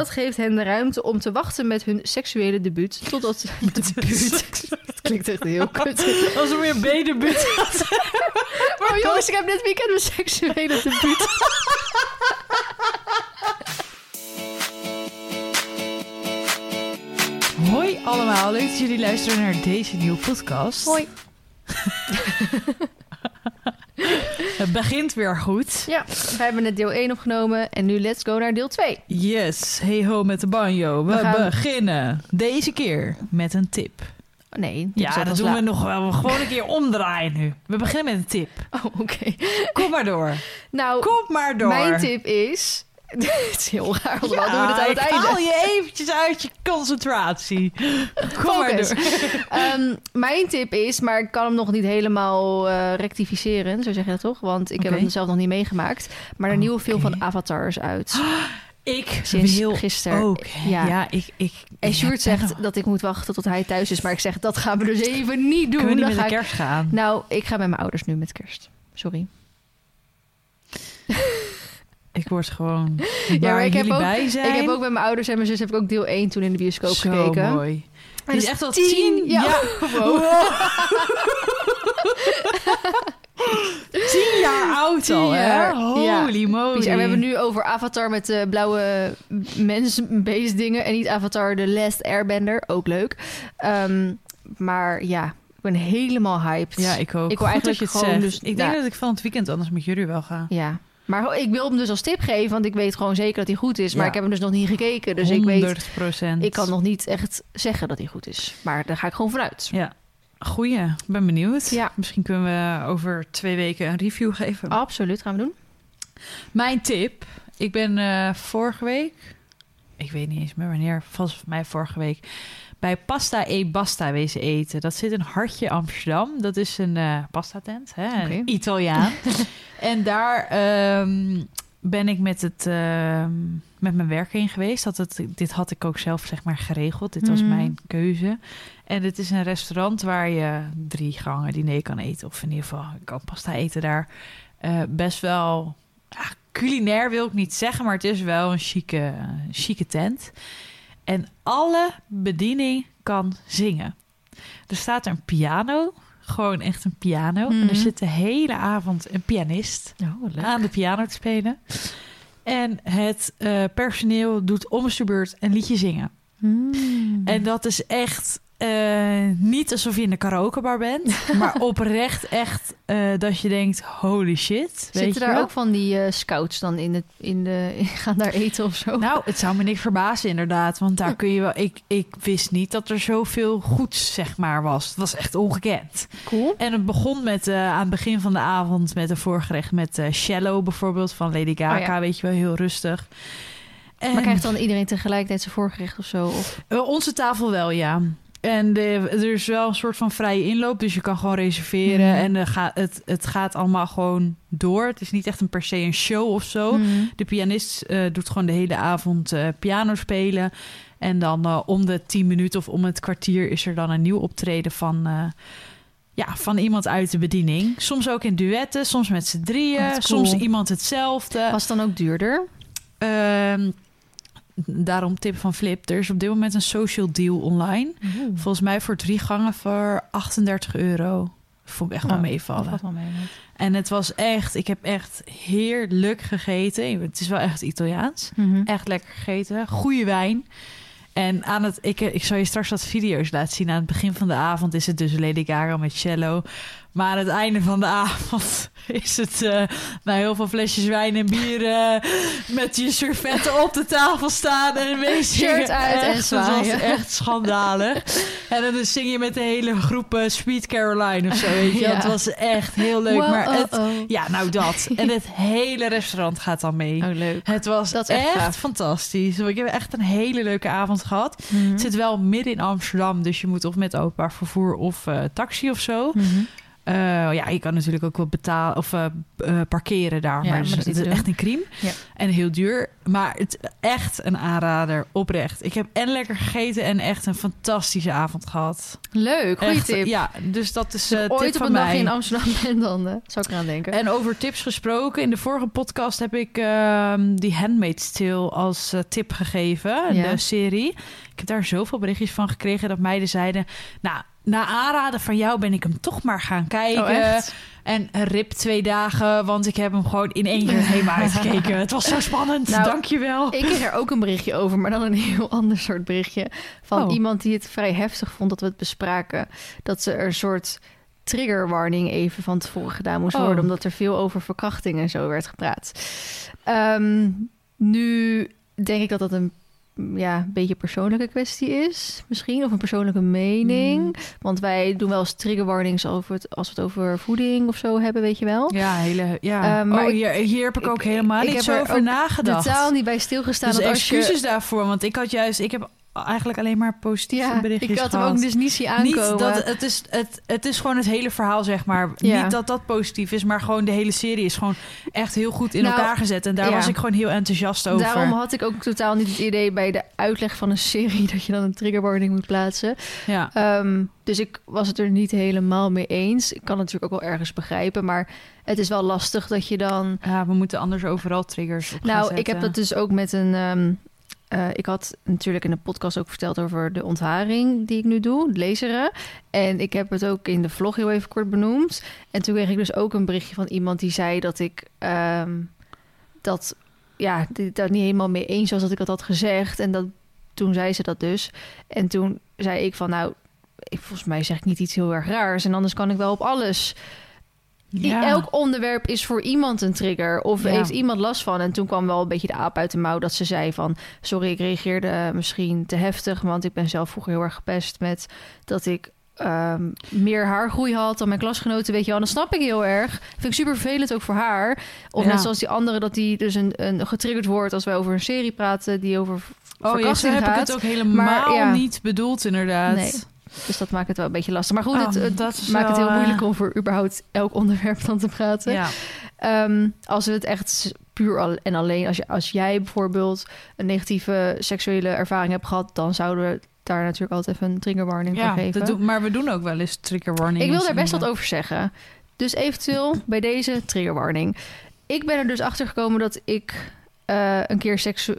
Dat geeft hen de ruimte om te wachten met hun seksuele debuut totdat... debuut. Dat klinkt echt heel kut. Als er weer een B-debuut Oh jongens, ik heb dit weekend mijn seksuele debuut. Hoi allemaal, leuk dat jullie luisteren naar deze nieuwe podcast. Hoi. Het begint weer goed. Ja, we hebben net deel 1 opgenomen en nu let's go naar deel 2. Yes, hey ho met de banjo. We, We gaan- beginnen deze keer met een tip. Oh, nee. Ja, dat doen we nog wel. Gewoon een keer omdraaien nu. We beginnen met een tip. Oh, oké. Kom maar door. Nou, Kom maar door. mijn tip is... het is heel raar, want we doen het aan het ik einde. haal je eventjes uit je concentratie. Kom maar door. Ehm, mijn tip is, maar ik kan hem nog niet helemaal eh, rectificeren, zo zeg je dat toch? Want ik heb hem zelf nog niet meegemaakt. Maar de nieuwe film van Avatar is uit. Ik Sinds wil gisteren. ook. Ja. Ja, ik... ik En Sjoerd zegt dat ik moet wachten tot hij thuis is. Maar ik zeg, dat gaan we dus even niet doen. Kunnen we niet Dan met ga ik- kerst gaan? Nou, ik ga met mijn ouders nu met kerst. Sorry. Ik word gewoon Ja, maar ik heb, ook, bij zijn. ik heb ook met mijn ouders en mijn zus heb ik ook deel 1 toen in de bioscoop Zo gekeken. mooi. Het is echt wel tien- tien... ja. Ja. Wow. tien jaar oud Tien al, hè? jaar. Holy moly. En we hebben nu over Avatar met de blauwe mensbeest dingen. En niet Avatar The Last Airbender. Ook leuk. Ehm, maar ja, ik ben helemaal hyped. Ja, ik ook. Ik wil eigenlijk dat je het gewoon zegt. dus- ik denk ja. dat ik van het weekend anders met jullie wel ga. Ja. Maar ik wil hem dus als tip geven, want ik weet gewoon zeker dat hij goed is. Maar Ja. ik heb hem dus nog niet gekeken. Dus ik weet, 100 procent. ik kan nog niet echt zeggen dat hij goed is. Maar daar ga ik gewoon vanuit. Ja. Goeie. Ik ben benieuwd. Ja. Misschien kunnen we over twee weken een review geven. Absoluut, gaan we doen. Mijn tip. Ik ben eh, vorige week... Ik weet niet eens meer wanneer. Volgens mij vorige week. Bij Pasta e Basta wezen eten. Dat zit in Hartje Amsterdam. Dat is een eh pasta tent. Hè? Een Italiaan. en daar ehm, ben ik met, het, ehm, met mijn werk heen geweest. Dat het, dit had ik ook zelf zeg maar geregeld. Dit was Mhm. mijn keuze. En het is een restaurant waar je drie gangen diner kan eten. Of in ieder geval, ik kan pasta eten daar. Eh, best wel culinair wil ik niet zeggen, maar het is wel een chique, chique tent. En alle bediening kan zingen. Er staat een piano, gewoon echt een piano. En Mhm. er zit de hele avond een pianist Oh, aan de piano te spelen. En het eh, personeel doet om de beurt een liedje zingen. Mm. En dat is echt eh, niet alsof je in de karaokebar bent, maar oprecht echt eh, dat je denkt: holy shit. Zitten daar wel? ook van die eh, scouts dan in de, in de gaan daar eten of zo? Nou, het zou me niks verbazen inderdaad, want daar kun je wel. Ik, ik wist niet dat er zoveel goeds zeg maar was. Het was echt ongekend. cool. En het begon met aan het begin van de avond met een voorgerecht met Shallow bijvoorbeeld van Lady Gaga, Oh ja. weet je wel, heel rustig. En Maar krijgt dan iedereen tegelijkertijd zijn voorgerecht of zo? Of... Onze tafel wel, ja. En de, er is wel een soort van vrije inloop, dus je kan gewoon reserveren. Mhm. En eh, ga, het, het gaat allemaal gewoon door. Het is niet echt een per se een show of zo. Mm. De pianist eh, doet gewoon de hele avond eh, piano spelen. En dan om de tien minuten of om het kwartier is er dan een nieuw optreden van, ja, van iemand uit de bediening. Soms ook in duetten, soms met z'n drieën, Oh, cool. soms iemand hetzelfde. Was het dan ook duurder? Daarom tip van Flip. Er is op dit moment een social deal online. Volgens mij voor drie gangen voor 38 euro. Vond ik echt wel Nou, meevallen. dat valt wel mee. En het was echt, ik heb echt heerlijk gegeten. Het is wel echt Italiaans. Mhm. Echt lekker gegeten. Goede wijn. En aan het, ik, ik zal je straks wat video's laten zien. Aan het begin van de avond is het dus Lady Gaga met cello. Maar aan het einde van de avond is het eh nou, heel veel flesjes wijn en bier eh, met je servetten op de tafel staan en meezingen. Shirt uit en Echt, was zwaaien. echt schandalig. en dan zing je met de hele groep eh, Sweet Caroline of zo, weet je. Ja. Het was echt heel leuk. Wow, maar het, oh, oh. ja, nou dat. En het hele restaurant gaat dan mee. Oh, leuk. Het was Dat echt fantastisch. Ik heb echt een hele leuke avond gehad. Het zit wel midden in Amsterdam, dus je moet of met openbaar vervoer of taxi of zo. Mhm. Eh, ja, je kan natuurlijk ook wel betalen of eh, eh, parkeren daar. Ja, maar, maar het dat is echt een crime. Ja. En heel duur. Maar het echt een aanrader, oprecht. Ik heb en lekker gegeten en echt een fantastische avond gehad. Leuk, goede tip. Ja, dus dat is ooit op een dag in Amsterdam ben, dan zou ik eraan denken. En over tips gesproken. In de vorige podcast heb ik ehm die Handmaid's Tale als tip gegeven. Ja. De serie. Ik heb daar zoveel berichtjes van gekregen dat meiden zeiden... Nou, na aanraden van jou ben ik hem toch maar gaan kijken. Oh? En rip twee dagen, want ik heb hem gewoon in één keer helemaal uitgekeken. Het was zo spannend, Nou, dankjewel. Ik kreeg er ook een berichtje over, maar dan een heel ander soort berichtje. Van Oh. iemand die het vrij heftig vond dat we het bespraken. Dat ze er een soort triggerwarning even van tevoren gedaan moest Oh. worden. Omdat er veel over verkrachting en zo werd gepraat. Ehm, nu denk ik dat dat een ja, een beetje persoonlijke kwestie is, misschien. Of een persoonlijke mening. Mm. Want wij doen wel eens triggerwarnings over het, als we het over voeding of zo hebben, weet je wel. Ja, hele, ja. Eh, maar oh, hier, hier heb ik ook helemaal ik niet heb zo er over nagedacht. Totaal niet bij stilgestaan. dus dat als je- excuses daarvoor, want ik had juist... Ik heb eigenlijk alleen maar positieve Ja, berichtjes ik had hem ook dus niet zien aankomen. Niet dat het is, het, het is gewoon het hele verhaal, zeg maar. Ja. Niet dat dat positief is, maar gewoon de hele serie is gewoon echt heel goed in Nou, elkaar gezet. En daar ja. was ik gewoon heel enthousiast over. Daarom had ik ook totaal niet het idee bij de uitleg van een serie dat je dan een triggerwarning moet plaatsen. ja. Ehm, dus ik was het er niet helemaal mee eens. Ik kan het natuurlijk ook wel ergens begrijpen, maar het is wel lastig dat je dan. ja, we moeten anders overal triggers op Nou, ik heb dat dus ook met een. ehm, eh, ik had natuurlijk in de podcast ook verteld over de ontharing die ik nu doe, de laseren. En ik heb het ook in de vlog heel even kort benoemd. En toen kreeg ik dus ook een berichtje van iemand die zei dat ik ehm, dat ja, daar niet helemaal mee eens was dat ik dat had gezegd. En dat, toen zei ze dat dus. En toen zei ik van nou, ik, volgens mij zeg ik niet iets heel erg raars. En anders kan ik wel op alles. Ja. Elk onderwerp is voor iemand een trigger. Of Ja. heeft iemand last van. En toen kwam wel een beetje de aap uit de mouw dat ze zei van... sorry, ik reageerde misschien te heftig... want ik ben zelf vroeger heel erg gepest met dat ik... ehm, meer haargroei had dan mijn klasgenoten, weet je wel. En dat snap ik heel erg. Vind ik super vervelend ook voor haar. Of Ja. net zoals die andere, dat die dus een, een getriggerd wordt... als wij over een serie praten die over Oh ja, verkrachting heb ik het ook helemaal Maar, ja. niet bedoeld, inderdaad. Nee. Dus dat maakt het wel een beetje lastig. Maar goed, Oh, het, het dat maakt het heel eh, moeilijk om voor überhaupt elk onderwerp dan te praten. Ja. Ehm, als we het echt puur al- en alleen, als, je, als jij bijvoorbeeld een negatieve seksuele ervaring hebt gehad, dan zouden we daar natuurlijk altijd even een triggerwarning Ja, voor geven. dat doen, maar we doen ook wel eens trigger warnings. Ik wil daar best wat over zeggen. Dus eventueel bij deze triggerwarning. Ik ben er dus achter gekomen dat ik eh, een keer seksu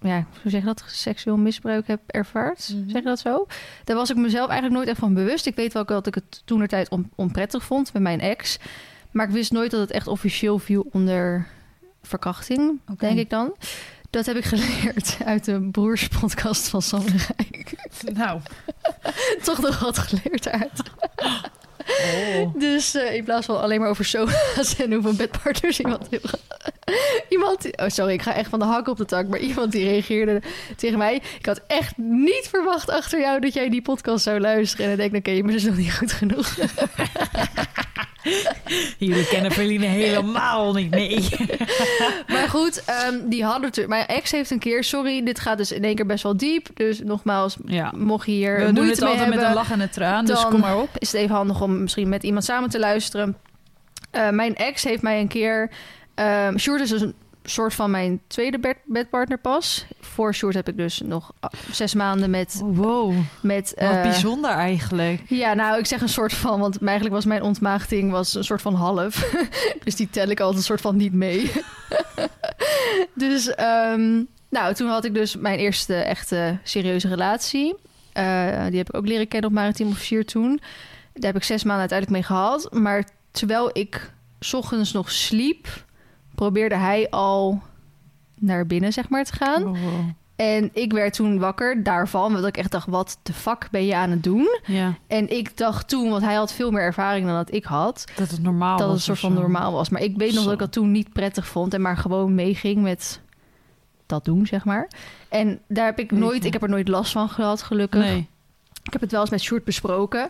ja, hoe zeg je dat? seksueel misbruik heb ervaard. Mhm. Zeg je dat zo? Daar was ik mezelf eigenlijk nooit echt van bewust. Ik weet wel dat ik het toen tijd on onprettig vond met mijn ex. Maar ik wist nooit dat het echt officieel viel onder verkrachting, denk ik dan. Dat heb ik geleerd uit de broerspodcast van Sam Rijk. Nou. Toch nog wat geleerd uit. Oh. Dus eh, in plaats van alleen maar over soa's en hoeveel bedpartners iemand heel Iemand, die- oh sorry, ik ga echt van de hak op de tak, maar iemand die reageerde tegen mij. Ik had echt niet verwacht achter jou dat jij die podcast zou luisteren. En dan denk ik, oké, maar dat is nog niet goed genoeg. Jullie kennen Feline helemaal niet, nee. Maar goed, ehm, die hadden het. er- Mijn ex heeft een keer, sorry, dit gaat dus in één keer best wel diep. Dus nogmaals, Ja. mocht je hier We doen het mee altijd met hebben, een lach en een traan, dus kom maar op. is het even handig om misschien met iemand samen te luisteren. Eh, mijn ex heeft mij een keer. Sjoerd is dus een soort van mijn tweede bed bedpartner pas. Voor Sjoerd heb ik dus nog ah, zes maanden met. Wow, met wat eh, bijzonder eigenlijk. ja, nou, ik zeg een soort van, want eigenlijk was mijn ontmaagding was een soort van half. dus die tel ik altijd een soort van niet mee. dus, ehm, nou, toen had ik dus mijn eerste echte serieuze relatie. Eh, die heb ik ook leren kennen op Maritiem Officier toen. Daar heb ik zes maanden uiteindelijk mee gehad. Maar terwijl ik 's ochtends nog sliep, probeerde hij al naar binnen, zeg maar, te gaan. Oh. En ik werd toen wakker daarvan, want ik echt dacht, wat de fuck ben je aan het doen? Ja, En ik dacht toen, want hij had veel meer ervaring dan dat ik had, dat het normaal dat was het een soort van zo. normaal was. Maar ik weet nog Zo. dat ik dat toen niet prettig vond en maar gewoon meeging met dat doen, zeg maar. En daar heb ik nooit, ik heb er nooit last van gehad, gelukkig. Nee. Ik heb het wel eens met Sjoerd besproken.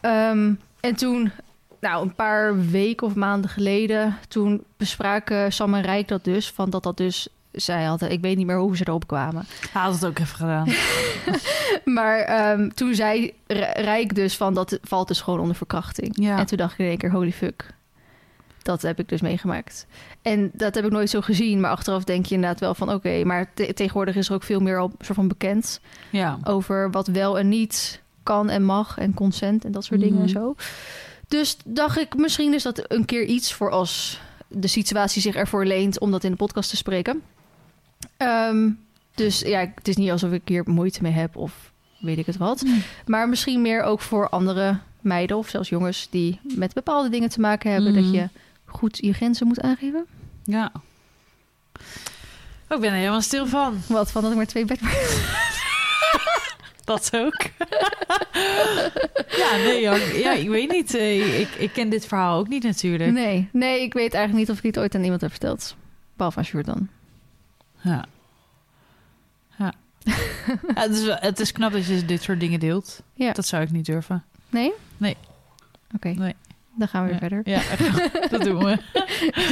Ehm, en toen, nou, een paar weken of maanden geleden, toen bespraken Sam en Rijk dat dus, van dat dat dus zij had, ik weet niet meer hoe ze erop kwamen. Hij had het ook even gedaan. Maar ehm, toen zei Rijk dus van dat valt dus gewoon onder verkrachting. Ja. En toen dacht ik in één keer, holy fuck. Dat heb ik dus meegemaakt. En dat heb ik nooit zo gezien. Maar achteraf denk je inderdaad wel van... oké, maar te- tegenwoordig is er ook veel meer al soort van bekend... Ja. over wat wel en niet kan en mag... en consent en dat soort dingen en Mhm. zo. Dus dacht ik, misschien is dat een keer iets voor als de situatie zich ervoor leent... om dat in de podcast te spreken. Ehm, dus ja, het is niet alsof ik hier moeite mee heb of weet ik het wat. Maar misschien meer ook voor andere meiden of zelfs jongens die met bepaalde dingen te maken hebben. Dat je goed je grenzen moet aangeven. Ja. Oh, ik ben er helemaal stil van. Wat van dat ik maar twee bed. Dat ook. ja, nee, ja, ja, ik weet niet. Eh, Ik, ik ken dit verhaal ook niet natuurlijk. Nee, nee, ik weet eigenlijk niet of ik dit ooit aan iemand heb verteld. Behalve aan Sjoerd dan. Ja. Ja. ja het, is het is knap dat je dit soort dingen deelt. Ja. Dat zou ik niet durven. Nee? Nee. Oké, Nee. dan gaan we weer Ja. verder. Ja, dat doen we.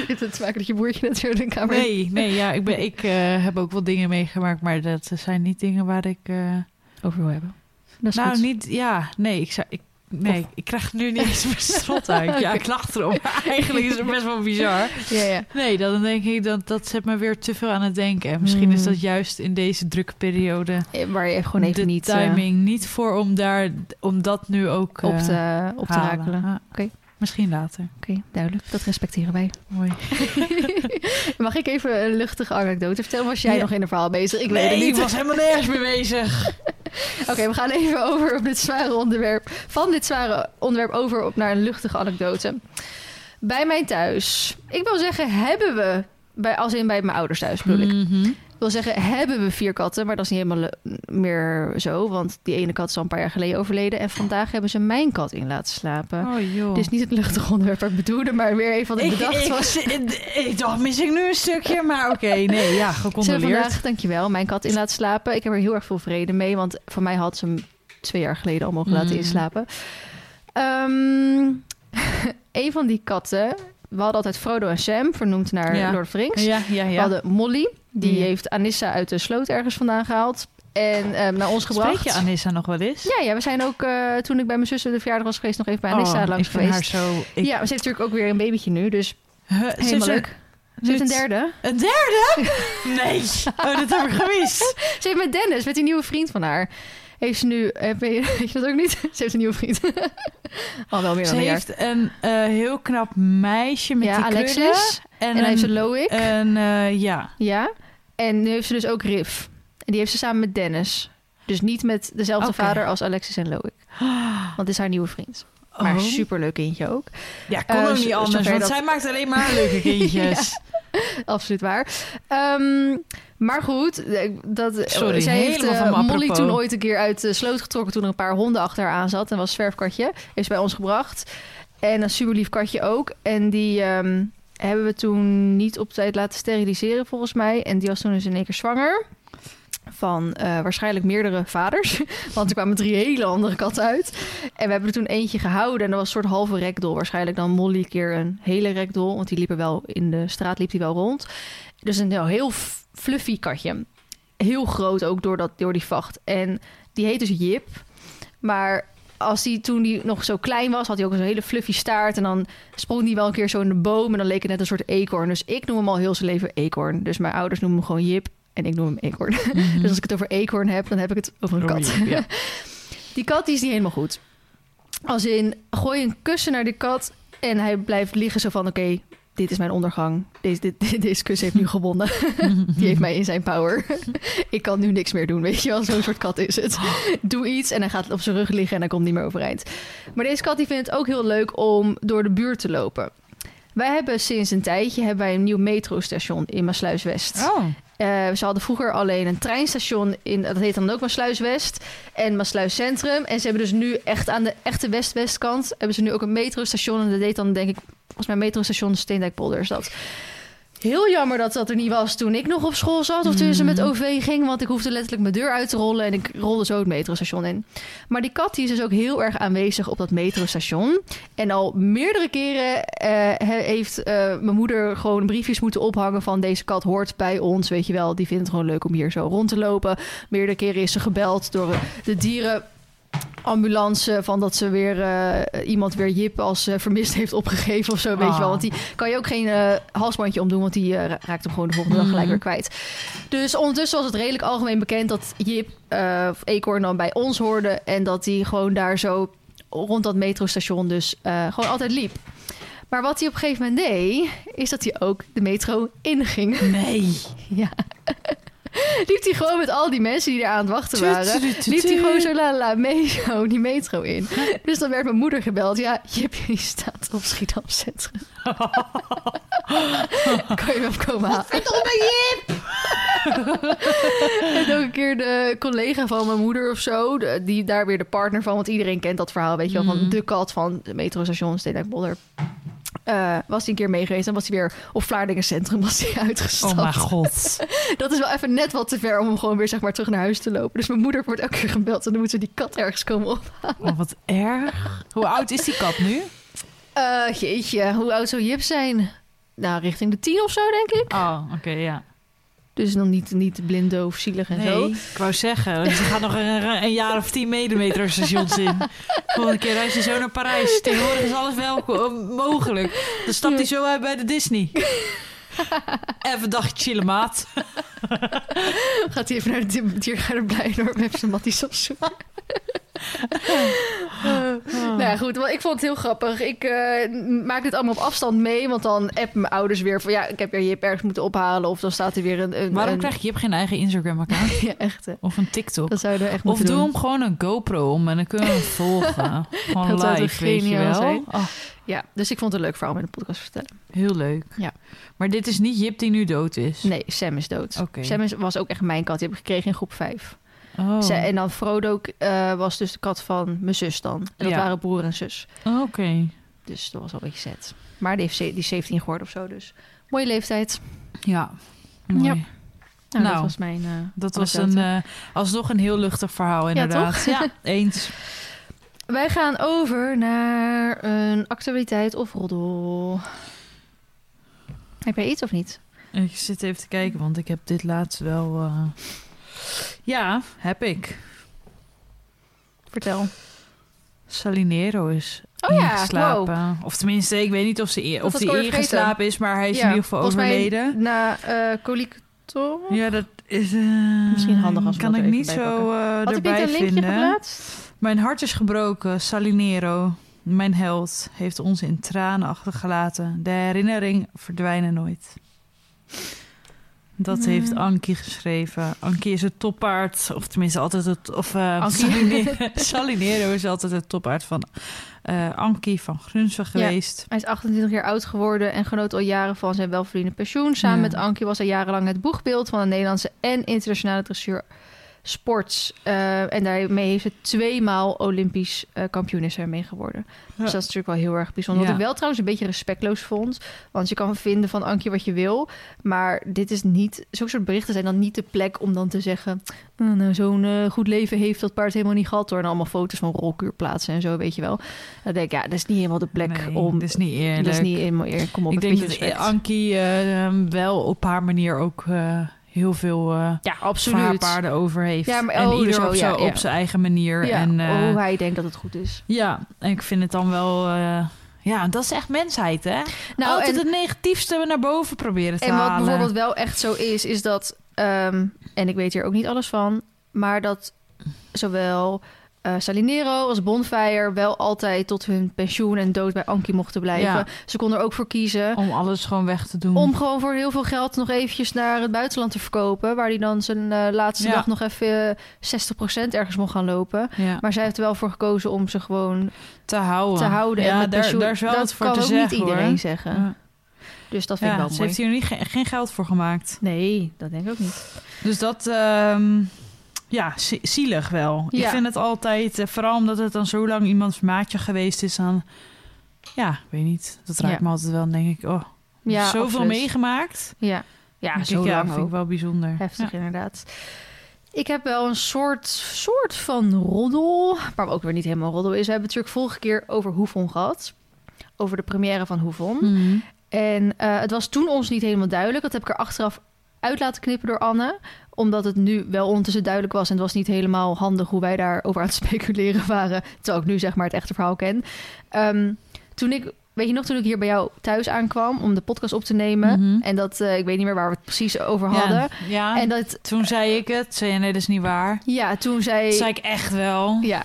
Zit het maken dat je broertje zo in de kamer Nee, nee ja, ik, ben, ik eh, heb ook wel dingen meegemaakt, maar dat zijn niet dingen waar ik... eh, over wil hebben. Dat is nou, goed. niet... Ja, nee, ik zou... Ik, nee, ik krijg nu niet eens mijn strot uit. Ja, ik lach erom. Maar eigenlijk is het best wel bizar. Ja, ja. Nee, dan denk ik dat dat zet me weer te veel aan het denken. En misschien is Hmm. dat juist in deze drukke periode Waar je gewoon even de niet eh, timing niet voor om daar om dat nu ook op te, op te halen. rakelen. Ja. Oké. Misschien later. Oké, duidelijk. Dat respecteren wij. Mooi. Mag ik even een luchtige anekdote vertellen? Was jij Ja. nog in een verhaal bezig? Ik weet het ik niet. was helemaal nergens mee bezig. Oké, we gaan even over op dit zware onderwerp. Van dit zware onderwerp over op naar een luchtige anekdote. Bij mijn thuis. Ik wil zeggen, hebben we... Bij, als in bij mijn ouders thuis bedoel ik. Mhm. Wil zeggen, hebben we vier katten. Maar dat is niet helemaal le- meer zo. Want die ene kat is al een paar jaar geleden overleden. En vandaag hebben ze mijn kat in laten slapen. Oh joh. Dit is niet het luchtige onderwerp waar ik bedoelde. Maar weer even wat ik, ik, bedacht ik, was. ik, ik dacht, mis ik nu een stukje? Maar oké, nee, ja, Ze hebben gecontroleerd. vandaag, dankjewel, mijn kat in laten slapen. Ik heb er heel erg veel vrede mee, want voor mij had ze hem twee jaar geleden al mogen laten Mm. inslapen. Ehm, een van die katten, we hadden altijd Frodo en Sam, vernoemd naar Ja. Lord of Rings. Ja, ja, We ja. hadden Molly, die Ja. heeft Anissa uit de sloot ergens vandaan gehaald. En ehm, naar ons gebracht. Spreek je Anissa nog wel eens? Ja, ja, we zijn ook eh, toen ik bij mijn zussen de verjaardag was geweest, nog even bij Anissa Oh, langs ik geweest. haar zo... Ik, Ja, maar ze heeft natuurlijk ook weer een babytje nu, dus Huh, helemaal leuk. Ze heeft een derde. Een derde? Nee. Oh, dat heb ik gemist. Ze heeft met Dennis, met die nieuwe vriend van haar. Heeft ze nu, heb je, weet je dat ook niet? Ze heeft een nieuwe vriend. Al wel meer Ze dan een jaar. heeft een eh, heel knap meisje met Ja, die Alexis. krullen. En, En, dan heeft ze een, Loic. en eh, ja. ja. En nu heeft ze dus ook Riff. En die heeft ze samen met Dennis. Dus niet met dezelfde vader als Alexis en Loic. Want het is haar nieuwe vriend. Maar Oh. superleuk kindje ook. Ja, kon Eh, ook zo- niet anders, want dat- zij maakt alleen maar leuke kindjes. Absoluut waar. Ehm, maar goed, eh, dat, Sorry, zij heeft eh, Molly toen ooit een keer uit de sloot getrokken toen er een paar honden achter haar aan zat. En was zwerfkatje. Heeft ze bij ons gebracht. En een super lief katje ook. En die ehm, hebben we toen niet op tijd laten steriliseren volgens mij. En die was toen dus in één keer zwanger. Van eh, waarschijnlijk meerdere vaders. Want er kwamen drie hele andere katten uit. En we hebben er toen eentje gehouden. En dat was een soort halve rekdol. Waarschijnlijk dan Molly een keer een hele rekdol. Want die liep er wel in de straat liep die wel rond. Dus een heel, fluffy katje. Heel groot ook door, dat, door die vacht. En die heet dus Jip. Maar als die toen die nog zo klein was, had hij ook een hele fluffy staart. En dan sprong hij wel een keer zo in de boom. En dan leek het net een soort eekhoorn. Dus ik noem hem al heel zijn leven eekhoorn. Dus mijn ouders noemen hem gewoon Jip. En ik noem hem eekhoorn. Dus als ik het over eekhoorn heb, dan heb ik het over een Oh, kat. Die kat die is niet helemaal goed. Als in, gooi een kussen naar die kat en hij blijft liggen zo van... oké, dit is mijn ondergang. Deze, dit, deze kussen heeft nu gewonnen. Die heeft mij in zijn power. ik kan nu niks meer doen, weet je wel. Zo'n soort kat is het. Doe iets en hij gaat op zijn rug liggen en hij komt niet meer overeind. Maar deze kat die vindt het ook heel leuk om door de buurt te lopen. Wij hebben sinds een tijdje hebben wij een nieuw metrostation in Maasluis West. Oh, Eh, ze hadden vroeger alleen een treinstation in, dat heet dan ook Maasluis West en Maasluis Centrum. En ze hebben dus nu echt aan de echte West-Westkant hebben ze nu ook een metrostation. En dat deed dan denk ik, volgens mij metrostation Steendijkpolder is dat. Heel jammer dat dat er niet was toen ik nog op school zat of toen ze met. OV ging, want ik hoefde letterlijk mijn deur uit te rollen en ik rolde zo het metrostation in. Maar die kat die is dus ook heel erg aanwezig op dat metrostation. En al meerdere keren eh, he- heeft eh, mijn moeder gewoon briefjes moeten ophangen van deze kat hoort bij ons, weet je wel. Die vindt het gewoon leuk om hier zo rond te lopen. Meerdere keren is ze gebeld door de dieren ambulance van dat ze weer eh, iemand weer Jip als eh, vermist heeft opgegeven of zo, weet Ah. je wel. Want die kan je ook geen eh, halsbandje omdoen, want die ra- raakt hem gewoon de volgende dag gelijk Mhm. weer kwijt. Dus ondertussen was het redelijk algemeen bekend dat Jip of Eekhoorn dan bij ons hoorde en dat hij gewoon daar zo rond dat metrostation dus gewoon altijd liep. Maar wat hij op een gegeven moment deed, is dat hij ook de metro inging. Nee. ja. Liep hij gewoon met al die mensen die er aan het wachten waren. Liep hij gewoon zo la la zo die metro in. Dus dan werd mijn moeder gebeld. Ja, Jip, je staat op Schiedam Centrum. kan je hem komen halen? Jip! en ook een keer de collega van mijn moeder of zo. die daar weer de partner van. Want iedereen kent dat verhaal, weet je wel. Van Mhm. de kat van het metrostation Steenwijkbolder. Eh was hij een keer mee geweest en was hij weer op Vlaardingen Centrum was hij uitgestapt. Oh mijn god. Dat is wel even net wat te ver om hem gewoon weer zeg maar terug naar huis te lopen. Dus mijn moeder wordt elke keer gebeld en dan moeten we die kat ergens komen op. Oh, wat erg. Hoe oud is die kat nu? Eh jeetje, hoe oud zou Jip zijn? Nou, richting de tien of zo, denk ik. Oh, oké, ja. Dus dan niet, niet blind, doof, zielig en zo. Nee, ik wou zeggen, ze gaat nog een, een jaar of tien mee de metrostations in. Volgende keer reis je zo naar Parijs. Tegenwoordig is alles wel mogelijk. Dan stapt hij zo uit bij de Disney. Even een dagje chillen, maat. Gaat hij even naar de diergaarde Blijdorp met zijn matties opzoeken. Nou ja, goed. Want ik vond het heel grappig. Ik eh, maak dit allemaal op afstand mee. Want dan appen mijn ouders weer van... Ja, ik heb je Jip ergens moeten ophalen. Of dan staat er weer een... een Waarom een- krijg je, hebt geen eigen Instagram-account? Ja, echt. hè. Of een TikTok? Dat zouden we echt Of doe doen. hem gewoon een GoPro om en dan kunnen we hem volgen. Gewoon Dat live, weet je geniaal wel. zijn? Oh, Ja, dus ik vond het een leuk verhaal om in de podcast te vertellen. heel leuk. Ja. Maar dit is niet Jip die nu dood is? Nee, Sam is dood. Sam is, was ook echt mijn kat. Die heb ik gekregen in groep 5. Oh, Zij- en dan Frodo eh, was dus de kat van mijn zus dan. En dat Ja. waren broer en zus. Oh, oké. Dus dat was wel een beetje zet. Maar die, heeft die is 17 geworden of zo. Dus mooie leeftijd. Ja, mooi. Ja. Nou, Nou, dat was mijn... eh, Dat was een, eh, alsnog een heel luchtig verhaal, inderdaad. toch? Ja, eens. Wij gaan over naar een actualiteit of roddel. Heb jij iets of niet? Ik zit even te kijken, want ik heb dit laatst wel... Ja, heb ik. Vertel. Salinero is Oh ja, ingeslapen. Of tenminste, ik weet niet of, ze Dat of alweer ingeslapen is, maar hij is in ieder geval overleden. Na eh colictor. Ja, dat is... eh, Misschien handig als Kan dat ik niet zo eh, Had ik niet erbij linkje vinden. geplaatst? Mijn hart is gebroken. Salinero, mijn held, heeft ons in tranen achtergelaten. De herinnering verdwijnen nooit. Dat heeft Ankie geschreven. Ankie is het toppaard, of tenminste altijd het... Of, eh, Ankie. Salinero, Salinero is altijd het toppaard van eh, Ankie van Grunsven geweest. Hij is 28 jaar oud geworden en genoot al jaren van zijn welverdiende pensioen. Samen Ja. met Ankie was hij jarenlang het boegbeeld van de Nederlandse en internationale dressuur sports. Eh, en daarmee heeft ze tweemaal Olympisch eh, kampioen is er mee geworden. Dus dat is natuurlijk wel heel erg bijzonder. Wat ik wel trouwens een beetje respectloos vond. Want je kan vinden van Ankie wat je wil. Maar dit is niet... Zulke soort berichten zijn dan niet de plek om dan te zeggen... "Oh, nou, zo'n eh, goed leven heeft dat paard helemaal niet gehad... door en allemaal foto's van rolkuur plaatsen en zo, weet je wel. Dan denk ik, ja, dat is niet helemaal de plek Nee, om... dat is niet eerlijk. Dat is niet helemaal eerlijk. Kom op, ik denk dat. Ankie eh, wel op haar manier ook eh, heel veel... eh Ja, absoluut. paarden over heeft. Ja, maar- en oh, ieder zo, op, ja, op zijn eigen manier. En, eh, hoe hij denkt dat het goed is. Ja, en ik vind het dan wel... eh, ja, dat is echt mensheid, hè? Nou, Altijd en, het negatiefste naar boven proberen te en wat halen. bijvoorbeeld wel echt zo is, is dat... ehm, en ik weet hier ook niet alles van... maar dat zowel eh, Salinero als Bonfire... wel altijd tot hun pensioen en dood bij Ankie mochten blijven. Ja. Ze konden er ook voor kiezen... Om alles gewoon weg te doen. Om gewoon voor heel veel geld nog eventjes naar het buitenland te verkopen. Waar hij dan zijn eh, laatste Ja. dag nog even eh, 60% ergens mocht gaan lopen. ja, Maar zij heeft er wel voor gekozen om ze gewoon te houden. te houden. Ja, en met daar, pensioen. daar is wel dat voor kan te ook zeggen, niet iedereen hoor. zeggen. Dus dat vind ik wel ze mooi. heeft hier niet, ge- geen geld voor gemaakt. Nee, dat denk ik ook niet. Dus dat, ehm, ja, zi- zielig wel. Ik vind het altijd, eh, vooral omdat het dan zo lang iemands maatje geweest is aan... Ja, ik weet niet. Dat raakt Ja. me altijd wel. Dan denk ik, oh, Ja, Zoveel meegemaakt. Ja, ja zo ik, ja, vind ik ook. wel bijzonder. Heftig inderdaad. Ik heb wel een soort, soort van roddel, maar ook weer niet helemaal roddel is. We hebben het natuurlijk vorige keer over Hoefon gehad. Over de première van Hoefon. Mhm. En eh, het was toen ons niet helemaal duidelijk. Dat heb ik er achteraf uit laten knippen door Anne. Omdat het nu wel ondertussen duidelijk was. En het was niet helemaal handig hoe wij daarover aan het speculeren waren. Terwijl ik nu zeg maar het echte verhaal ken. Ehm, toen ik, weet je nog, toen ik hier bij jou thuis aankwam om de podcast op te nemen. Mhm. En dat, eh, ik weet niet meer waar we het precies over hadden. ja. En dat, toen zei ik het. Zei je, nee, dat is niet waar. ja, toen zei... Dat zei ik echt wel. ja,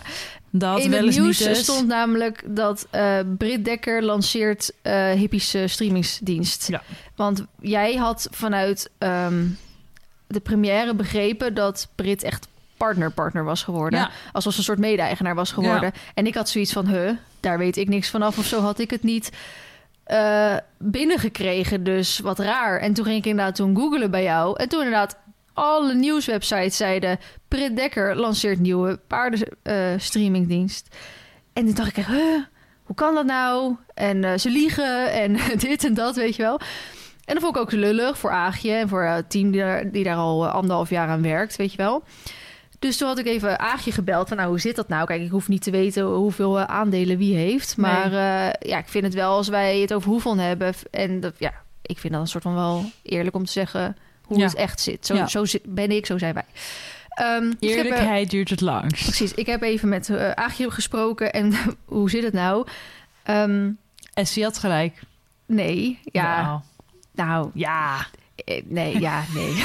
Dat in wel het nieuws niet stond namelijk dat eh Britt Dekker lanceert eh Hippies eh, streamingsdienst. Ja. Want jij had vanuit ehm, de première begrepen dat Brit echt partner-partner was geworden. Ja. Alsof ze een soort mede-eigenaar was geworden. En ik had zoiets van, huh, daar weet ik niks vanaf. Of zo had ik het niet eh, binnengekregen. Dus wat raar. En toen ging ik inderdaad toen googelen bij jou. En toen inderdaad alle nieuwswebsites zeiden... Brit Dekker lanceert nieuwe paardenstreamingdienst. en toen dacht ik huh, hoe kan dat nou? En eh, ze liegen en dit en dat, weet je wel. En dat vond ik ook lullig voor Aagje en voor eh, het team die daar, die daar al eh, anderhalf jaar aan werkt, weet je wel. Dus toen had ik even Aagje gebeld van, nou, hoe zit dat nou? Kijk, ik hoef niet te weten hoeveel eh, aandelen wie heeft. Maar eh, ja, ik vind het wel als wij het over hoeveel hebben. En dat, ja, ik vind dat een soort van wel eerlijk om te zeggen hoe Ja. het echt zit. Zo, Ja. zo zit- ben ik, zo zijn wij. Dus heb, eh, Eerlijkheid duurt het langst. Precies, ik heb even met eh Aagje gesproken en hoe zit het nou? Ehm, En ze had gelijk. nee, ja, nou, ja. eh, nee, ja, nee.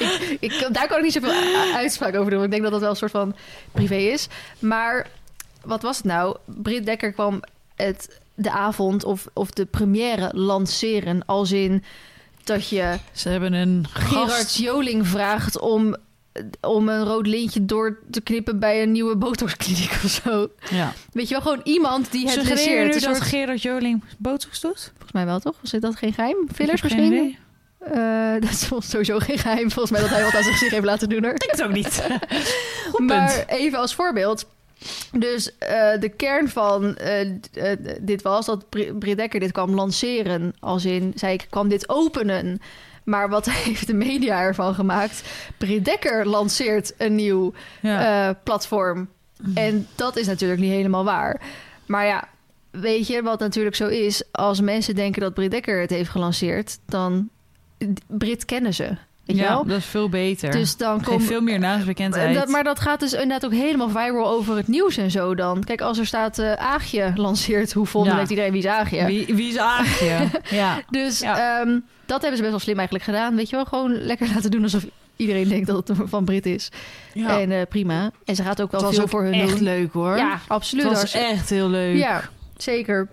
ik, ik, daar kan ik niet zoveel uitspraak over doen, want ik denk dat dat wel een soort van privé is. Maar wat was het nou? Britt Dekker kwam het, de avond of, of de première lanceren als in dat je Ze hebben een Gerard gast. Joling vraagt om, om een rood lintje door te knippen bij een nieuwe botoxkliniek of zo. Ja. Weet je wel, gewoon iemand die het nu Een dat soort- Gerard Joling botox doet? Volgens mij wel, toch? Was dat geen geheim? Fillers misschien? idee. Eh, dat is sowieso geen geheim. Volgens mij dat hij wat aan zich heeft laten doen. Ik het ook niet. Goed maar punt. even als voorbeeld. Dus eh, de kern van eh, dit was dat Bri- Britt Dekker dit kwam lanceren. Als in, zei ik, kwam dit openen. Maar wat heeft de media ervan gemaakt? Britt Dekker lanceert een nieuw Ja. eh, platform. En dat is natuurlijk niet helemaal waar. Maar ja, weet je wat natuurlijk zo is? Als mensen denken dat Britt Dekker het heeft gelanceerd, dan Brit kennen ze. Weet ja, wel? dat is veel beter. Dus dan komt veel meer naamsbekendheid. dat, maar dat gaat dus inderdaad ook helemaal viral over het nieuws en zo dan. Kijk, als er staat eh Aagje lanceert, hoe vol, dan Ja. iedereen wie is Aagje. Wie, wie is Aagje? ja. Dus Ja. ehm, dat hebben ze best wel slim eigenlijk gedaan. Weet je wel, gewoon lekker laten doen alsof iedereen denkt dat het van Brit is. ja. En eh, prima. En ze gaat ook wel veel ook voor hun echt doen. leuk hoor. Ja, absoluut. het was Hartstikke- echt heel leuk. Ja, zeker.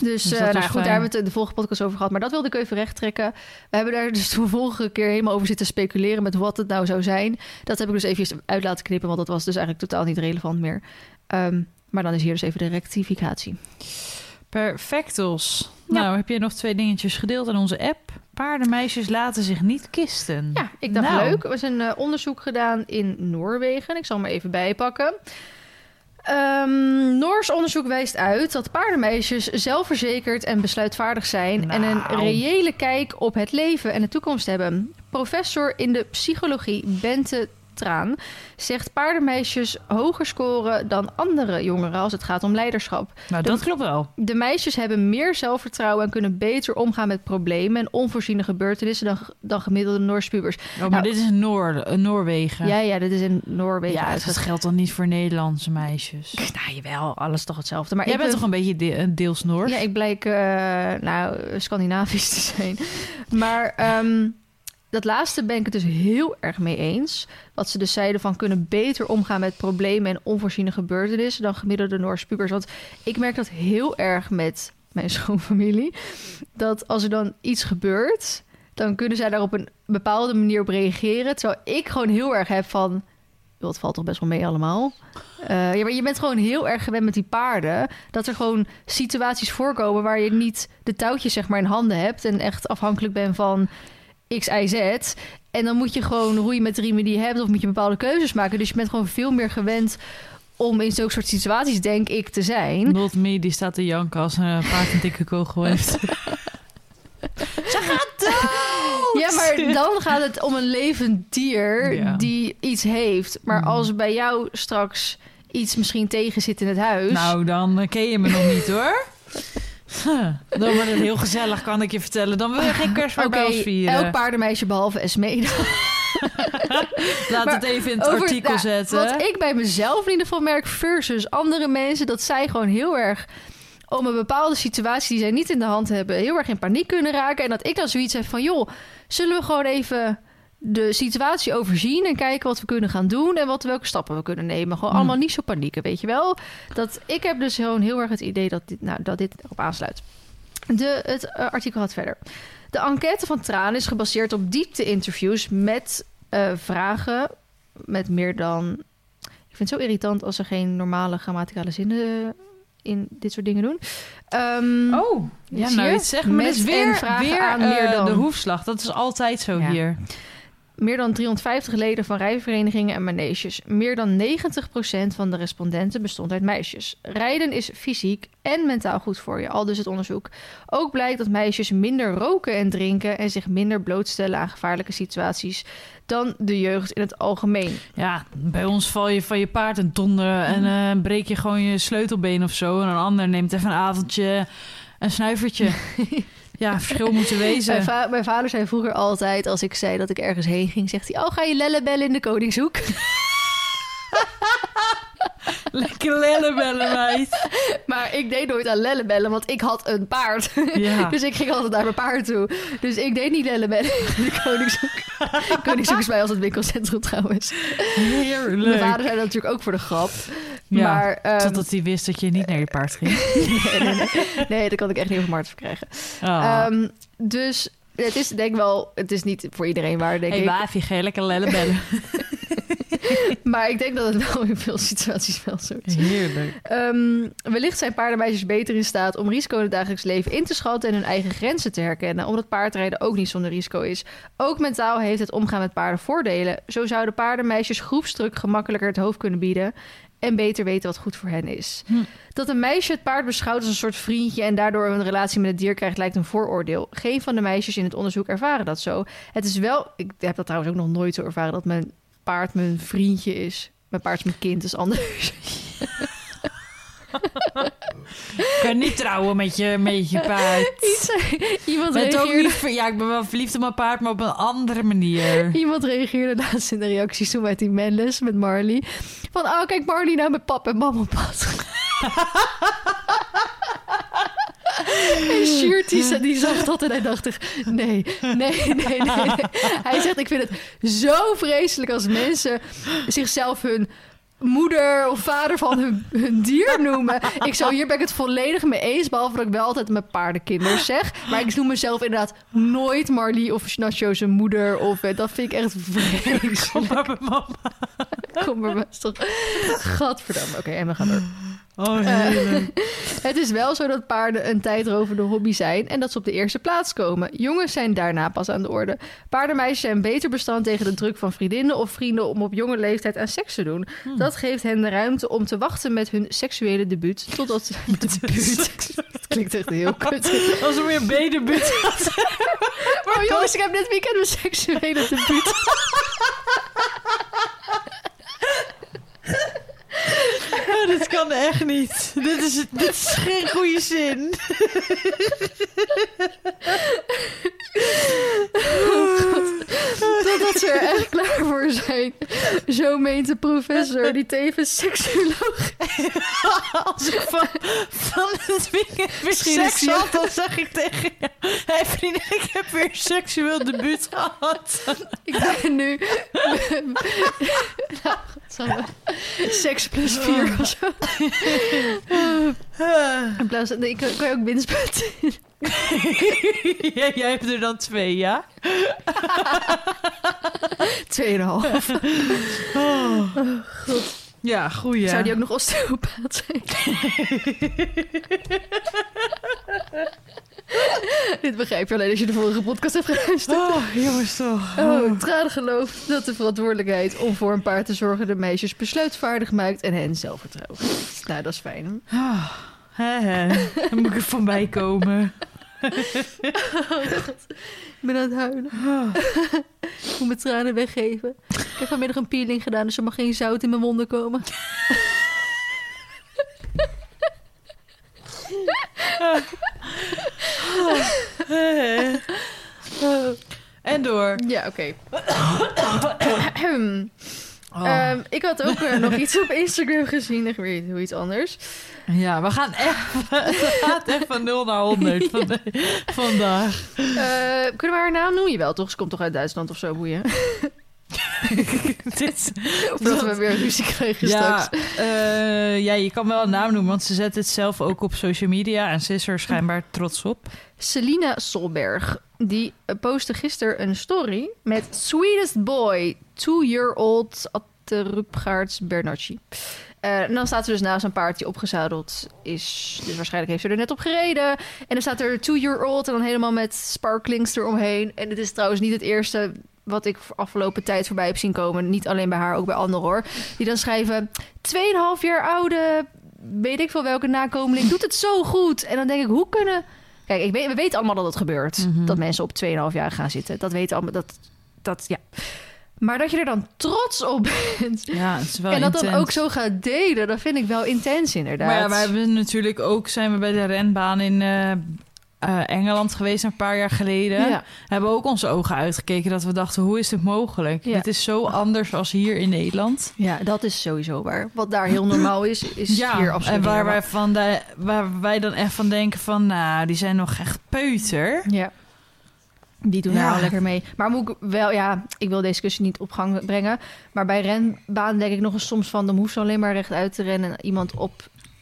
Dus, Dus eh, nou goed, fijn. daar hebben we het de vorige podcast over gehad. Maar dat wilde ik even recht trekken. We hebben daar dus de vorige keer helemaal over zitten speculeren... met wat het nou zou zijn. Dat heb ik dus even uit laten knippen... want dat was dus eigenlijk totaal niet relevant meer. Ehm, maar dan is hier dus even de rectificatie. Perfectos. Ja. Nou, heb je nog twee dingetjes gedeeld in onze app? Paardenmeisjes laten zich niet kisten. Ja, ik dacht Nou. leuk. Er is een eh, onderzoek gedaan in Noorwegen. Ik zal hem even bijpakken. Ehm, Noors onderzoek wijst uit dat paardenmeisjes zelfverzekerd en besluitvaardig zijn en een Nou. reële kijk op het leven en de toekomst hebben. Professor in de psychologie Bente Traan zegt paardenmeisjes hoger scoren dan andere jongeren als het gaat om leiderschap. Nou, De- dat klopt wel. De meisjes hebben meer zelfvertrouwen en kunnen beter omgaan met problemen en onvoorziene gebeurtenissen dan, dan gemiddelde Noorse pubers. Oh, maar Nou. dit is Noor, eh, Noorwegen. Ja, ja, dit is in Noorwegen. Ja, dat geldt dan niet voor Nederlandse meisjes. Nou, jawel, alles toch hetzelfde. Maar Jij ik bent ben- toch een beetje de- een deels Noors? Ja, ik blijk eh, nou, Scandinavisch te zijn. Maar ehm, dat laatste ben ik het dus heel erg mee eens. Wat ze dus zeiden van kunnen beter omgaan met problemen en onvoorziene gebeurtenissen dan gemiddelde Noorse pubers. Want ik merk dat heel erg met mijn schoonfamilie. Dat als er dan iets gebeurt, dan kunnen zij daar op een bepaalde manier op reageren. Terwijl ik gewoon heel erg heb van... het valt toch best wel mee allemaal. Eh, ja, maar je bent gewoon heel erg gewend met die paarden. Dat er gewoon situaties voorkomen waar je niet de touwtjes zeg maar in handen hebt. En echt afhankelijk bent van X, Z. En dan moet je gewoon roeien met de riemen die je hebt... of moet je bepaalde keuzes maken. Dus je bent gewoon veel meer gewend om in zulke soort situaties, denk ik, te zijn. Not me, die staat te janken als een eh, paard een dikke kogel heeft. Ze gaat dood! Ja, maar dan gaat het om een levend dier die iets heeft. Maar mm. als bij jou straks iets misschien tegen zit in het huis... Nou, dan eh, ken je me nog niet, hoor. Huh, Dan wordt het heel gezellig, kan ik je vertellen. Dan wil je geen Oké, bij ons vieren. elk paardenmeisje behalve Esme. Laat maar het even in het over- artikel ja, zetten. Wat ik bij mezelf in ieder geval merk versus andere mensen... dat zij gewoon heel erg om een bepaalde situatie die zij niet in de hand hebben... heel erg in paniek kunnen raken. En dat ik dan zoiets heb van... joh, zullen we gewoon even de situatie overzien... en kijken wat we kunnen gaan doen... en wat, welke stappen we kunnen nemen. Gewoon Hmm. allemaal niet zo panieken, weet je wel? Dat, ik heb dus gewoon heel erg het idee dat dit, nou, dat dit erop aansluit. De, het eh, artikel gaat verder. De enquête van Traan is gebaseerd op diepte-interviews met eh, vragen met meer dan. Ik vind het zo irritant als er geen normale grammaticale zinnen in dit soort dingen doen. Ehm, Oh, ja, nou zeggen. Maar Met is weer, en vragen weer aan eh, meer dan. de hoefslag. Dat is altijd zo Ja. hier. Meer dan 350 leden van rijverenigingen en maneges. Meer dan 90% van de respondenten bestond uit meisjes. Rijden is fysiek en mentaal goed voor je, al dus het onderzoek. Ook blijkt dat meisjes minder roken en drinken en zich minder blootstellen aan gevaarlijke situaties dan de jeugd in het algemeen. Ja, bij ons val je van je paard en donder en eh, breek je gewoon je sleutelbeen of zo. En een ander neemt even een avondje een snuivertje. ja, verschil moet er Mijn, wezen. va- mijn vader zei vroeger altijd, als ik zei dat ik ergens heen ging, zegt hij: Oh, ga je lellen bellen in de Koningshoek? Lekker lellen bellen, meid. maar ik deed nooit aan lellen bellen, want ik had een paard. Ja. Dus ik ging altijd naar mijn paard toe. Dus ik deed niet lellen bellen in de Koningshoek. Koningshoek is bij ons het winkelcentrum trouwens. Mijn Heerlijk. vader zei dat natuurlijk ook voor de grap. Ja, maar ehm, Totdat hij wist dat je niet naar je paard ging. nee, nee, nee. nee, dat kan ik echt niet over Mart verkrijgen. Oh. Ehm, dus het is denk ik wel, het is niet voor iedereen waar, denk hey, ik. je lekker lellen bellen. Maar ik denk dat het wel in veel situaties wel zo is. Heerlijk. Ehm, wellicht zijn paardenmeisjes beter in staat om risico in het dagelijks leven in te schatten en hun eigen grenzen te herkennen, omdat paardrijden ook niet zonder risico is. Ook mentaal heeft het omgaan met paarden voordelen. Zo zouden paardenmeisjes groepsdruk gemakkelijker het hoofd kunnen bieden en beter weten wat goed voor hen is. Hm. Dat een meisje het paard beschouwt als een soort vriendje en daardoor een relatie met het dier krijgt, lijkt een vooroordeel. Geen van de meisjes in het onderzoek ervaren dat zo. Het is wel, ik heb dat trouwens ook nog nooit zo ervaren dat mijn paard mijn vriendje is. Mijn paard is mijn kind, is anders. Ik kan niet trouwen met je, met je paard. Iets, iemand, Bent ook niet, ver- ja, ik ben wel verliefd op mijn paard, maar op een andere manier. iemand reageerde laatst in de reacties toen met die Mendes, met Marley. Van, oh kijk Marley nou met pap en mam op pad. en Sjoerd die, die zag dat en hij dacht nee, nee, nee, nee, nee. Hij zegt, ik vind het zo vreselijk als mensen zichzelf hun moeder of vader van hun, hun dier noemen. Ik zo, hier ben ik het volledig mee eens. Behalve dat ik wel altijd mijn paardenkinders zeg. Maar ik noem mezelf inderdaad nooit Marley of Nacho zijn moeder. Of, eh, dat vind ik echt vreselijk. Kom maar bij mama. Kom maar toch. Gadverdamme. Oké, en we gaan door. Oh, Eh. Het is wel zo dat paarden een tijdrovende hobby zijn en dat ze op de eerste plaats komen. Jongens zijn daarna pas aan de orde. Paardenmeisjes zijn beter bestand tegen de druk van vriendinnen of vrienden om op jonge leeftijd aan seks te doen. Hmm. Dat geeft hen de ruimte om te wachten met hun seksuele debuut. Totdat debuut. Dat klinkt echt heel kut. Als er weer bedenbut Oh jongens, ik heb dit weekend mijn seksuele debuut. Oh, dit kan echt niet. Dit is, dit is geen goede zin. Totdat ze er echt klaar voor zijn. Zo meent de professor die tevens seksuoloog Als ik van, van het weekend weer seks had, dan zeg ik tegen je... Hé hey, ik heb weer seksueel debuut gehad. Ik ben nu. nou. Seks plus vier of zo. In plaats van. Nee, kan, ook binnenspuiten? Ja, jij hebt er dan twee, ja? Tweeënhalf. Ja, goeie. Zou die ook nog osteopaat zijn? Dit begrijp je alleen als je de vorige podcast hebt geluisterd. Oh, jongens toch. Oh, Traan gelooft dat de verantwoordelijkheid om voor een paard te zorgen de meisjes besluitvaardig maakt en hen zelfvertrouwen. Nou, dat is fijn. Ah, hè, hè. Dan moet ik er van bij komen. Ik ben aan het huilen. ik moet mijn tranen weggeven. Ik heb vanmiddag een peeling gedaan, dus er mag geen zout in mijn wonden komen. en door. Ja, oké. Oh. Ehm, ik had ook eh, nog iets op Instagram gezien. Echt weer heel iets anders. ja, we gaan echt, van 0 naar 100 van vandaag. Eh, kunnen we haar naam noemen? Jawel, toch? Ze komt toch uit Duitsland of zo, boeien. Dit, dat we weer ruzie krijgen ja, straks. eh, ja, je kan wel een naam noemen, want ze zet het zelf ook op social media en ze is er schijnbaar trots op. Selina Solberg, die postte gisteren een story met Sweetest Boy, two-year-old Atterupgaards Bernacci. Eh, en dan staat ze dus naast een paard die opgezadeld is. Dus waarschijnlijk heeft ze er net op gereden. En dan staat er two-year-old en dan helemaal met sparklings eromheen. En het is trouwens niet het eerste wat ik afgelopen tijd voorbij heb zien komen. Niet alleen bij haar, ook bij anderen hoor. Die dan schrijven, 2,5 jaar oude, weet ik veel welke nakomeling, doet het zo goed. En dan denk ik, hoe kunnen... Kijk, ik weet, we weten allemaal dat het gebeurt. Mhm. Dat mensen op 2,5 jaar gaan zitten. Dat weten allemaal. Dat, dat, ja. Maar dat je er dan trots op bent. Ja, het is wel en dat dan ook zo gaat delen, dat vind ik wel intens inderdaad. Maar ja, wij hebben natuurlijk ook, zijn we bij de renbaan in eh, eh, Engeland geweest een paar jaar geleden. Ja. Hebben ook onze ogen uitgekeken dat we dachten, hoe is dit mogelijk? Ja. Dit is zo anders als hier in Nederland. ja, dat is sowieso waar. Wat daar heel normaal is, is hier absoluut en waar wij, van de, waar wij dan echt van denken van, nou, die zijn nog echt peuter. Ja. Die doen Ja. daar al lekker mee. Maar moet ik wel, ja, ik wil deze discussie niet op gang brengen. Maar bij renbaan denk ik nog eens soms van... dan hoeft ze alleen maar rechtuit te rennen en iemand op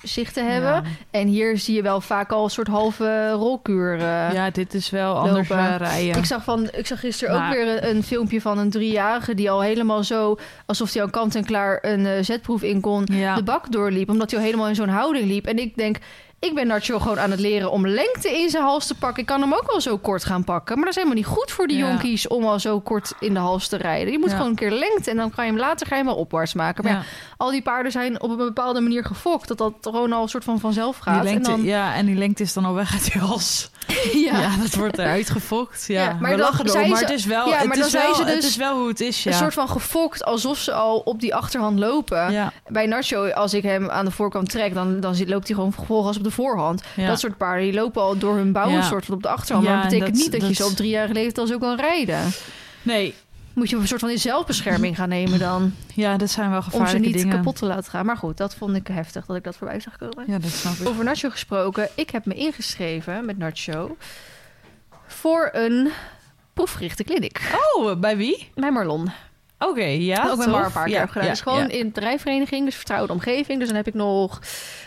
zich te hebben. Ja. En hier zie je wel vaak al een soort halve rolkuur. eh, Ja, dit is wel anders eh, rijden. Ik zag, van, ik zag gisteren ook weer een, een filmpje van een driejarige... die al helemaal zo, alsof hij al kant en klaar een eh, zetproef in kon... ja. de bak doorliep, omdat hij al helemaal in zo'n houding liep. En ik denk, ik ben Nacho gewoon aan het leren om lengte in zijn hals te pakken. Ik kan hem ook wel zo kort gaan pakken. Maar dat is helemaal niet goed voor die Ja. jonkies om al zo kort in de hals te rijden. Je moet Ja. gewoon een keer lengte en dan kan je hem later ga je hem wel opwaarts maken. Maar Ja. al die paarden zijn op een bepaalde manier gefokt. Dat dat gewoon al een soort van vanzelf gaat. Die lengte, en dan, ja, en die lengte is dan al weg uit je hals. Ja, dat wordt eruit gefokt. Ja, Ja, maar we dan lachen erom, maar ze- het is wel, Ja, het is wel, ze het dus is wel hoe het is, ja. Een soort van gefokt alsof ze al op die achterhand lopen. ja, Bij Nacho, als ik hem aan de voorkant trek, dan, dan loopt hij gewoon vervolgens op de voorhand. ja. Dat soort paarden die lopen al door hun bouw Ja. een soort van op de achterhand. Ja, maar dat betekent dat- niet dat, je zo op driejarige leeftijd al zo kan rijden. Nee, Moet je een soort van in zelfbescherming gaan nemen dan. ja, dat zijn wel Om ze gevaarlijke niet dingen. kapot te laten gaan. Maar goed, dat vond ik heftig dat ik dat voorbij zag komen. Ja, dat snap ik. Over Nacho gesproken. Ik heb me ingeschreven met Nacho voor een proefgerichte kliniek. Oh, bij wie? Bij Marlon. Oké, ja. ook met. Mar een paar keer Ja, heb gedaan. ja, dus gewoon ja. in de rijvereniging, dus vertrouwde omgeving. Dus dan heb ik nog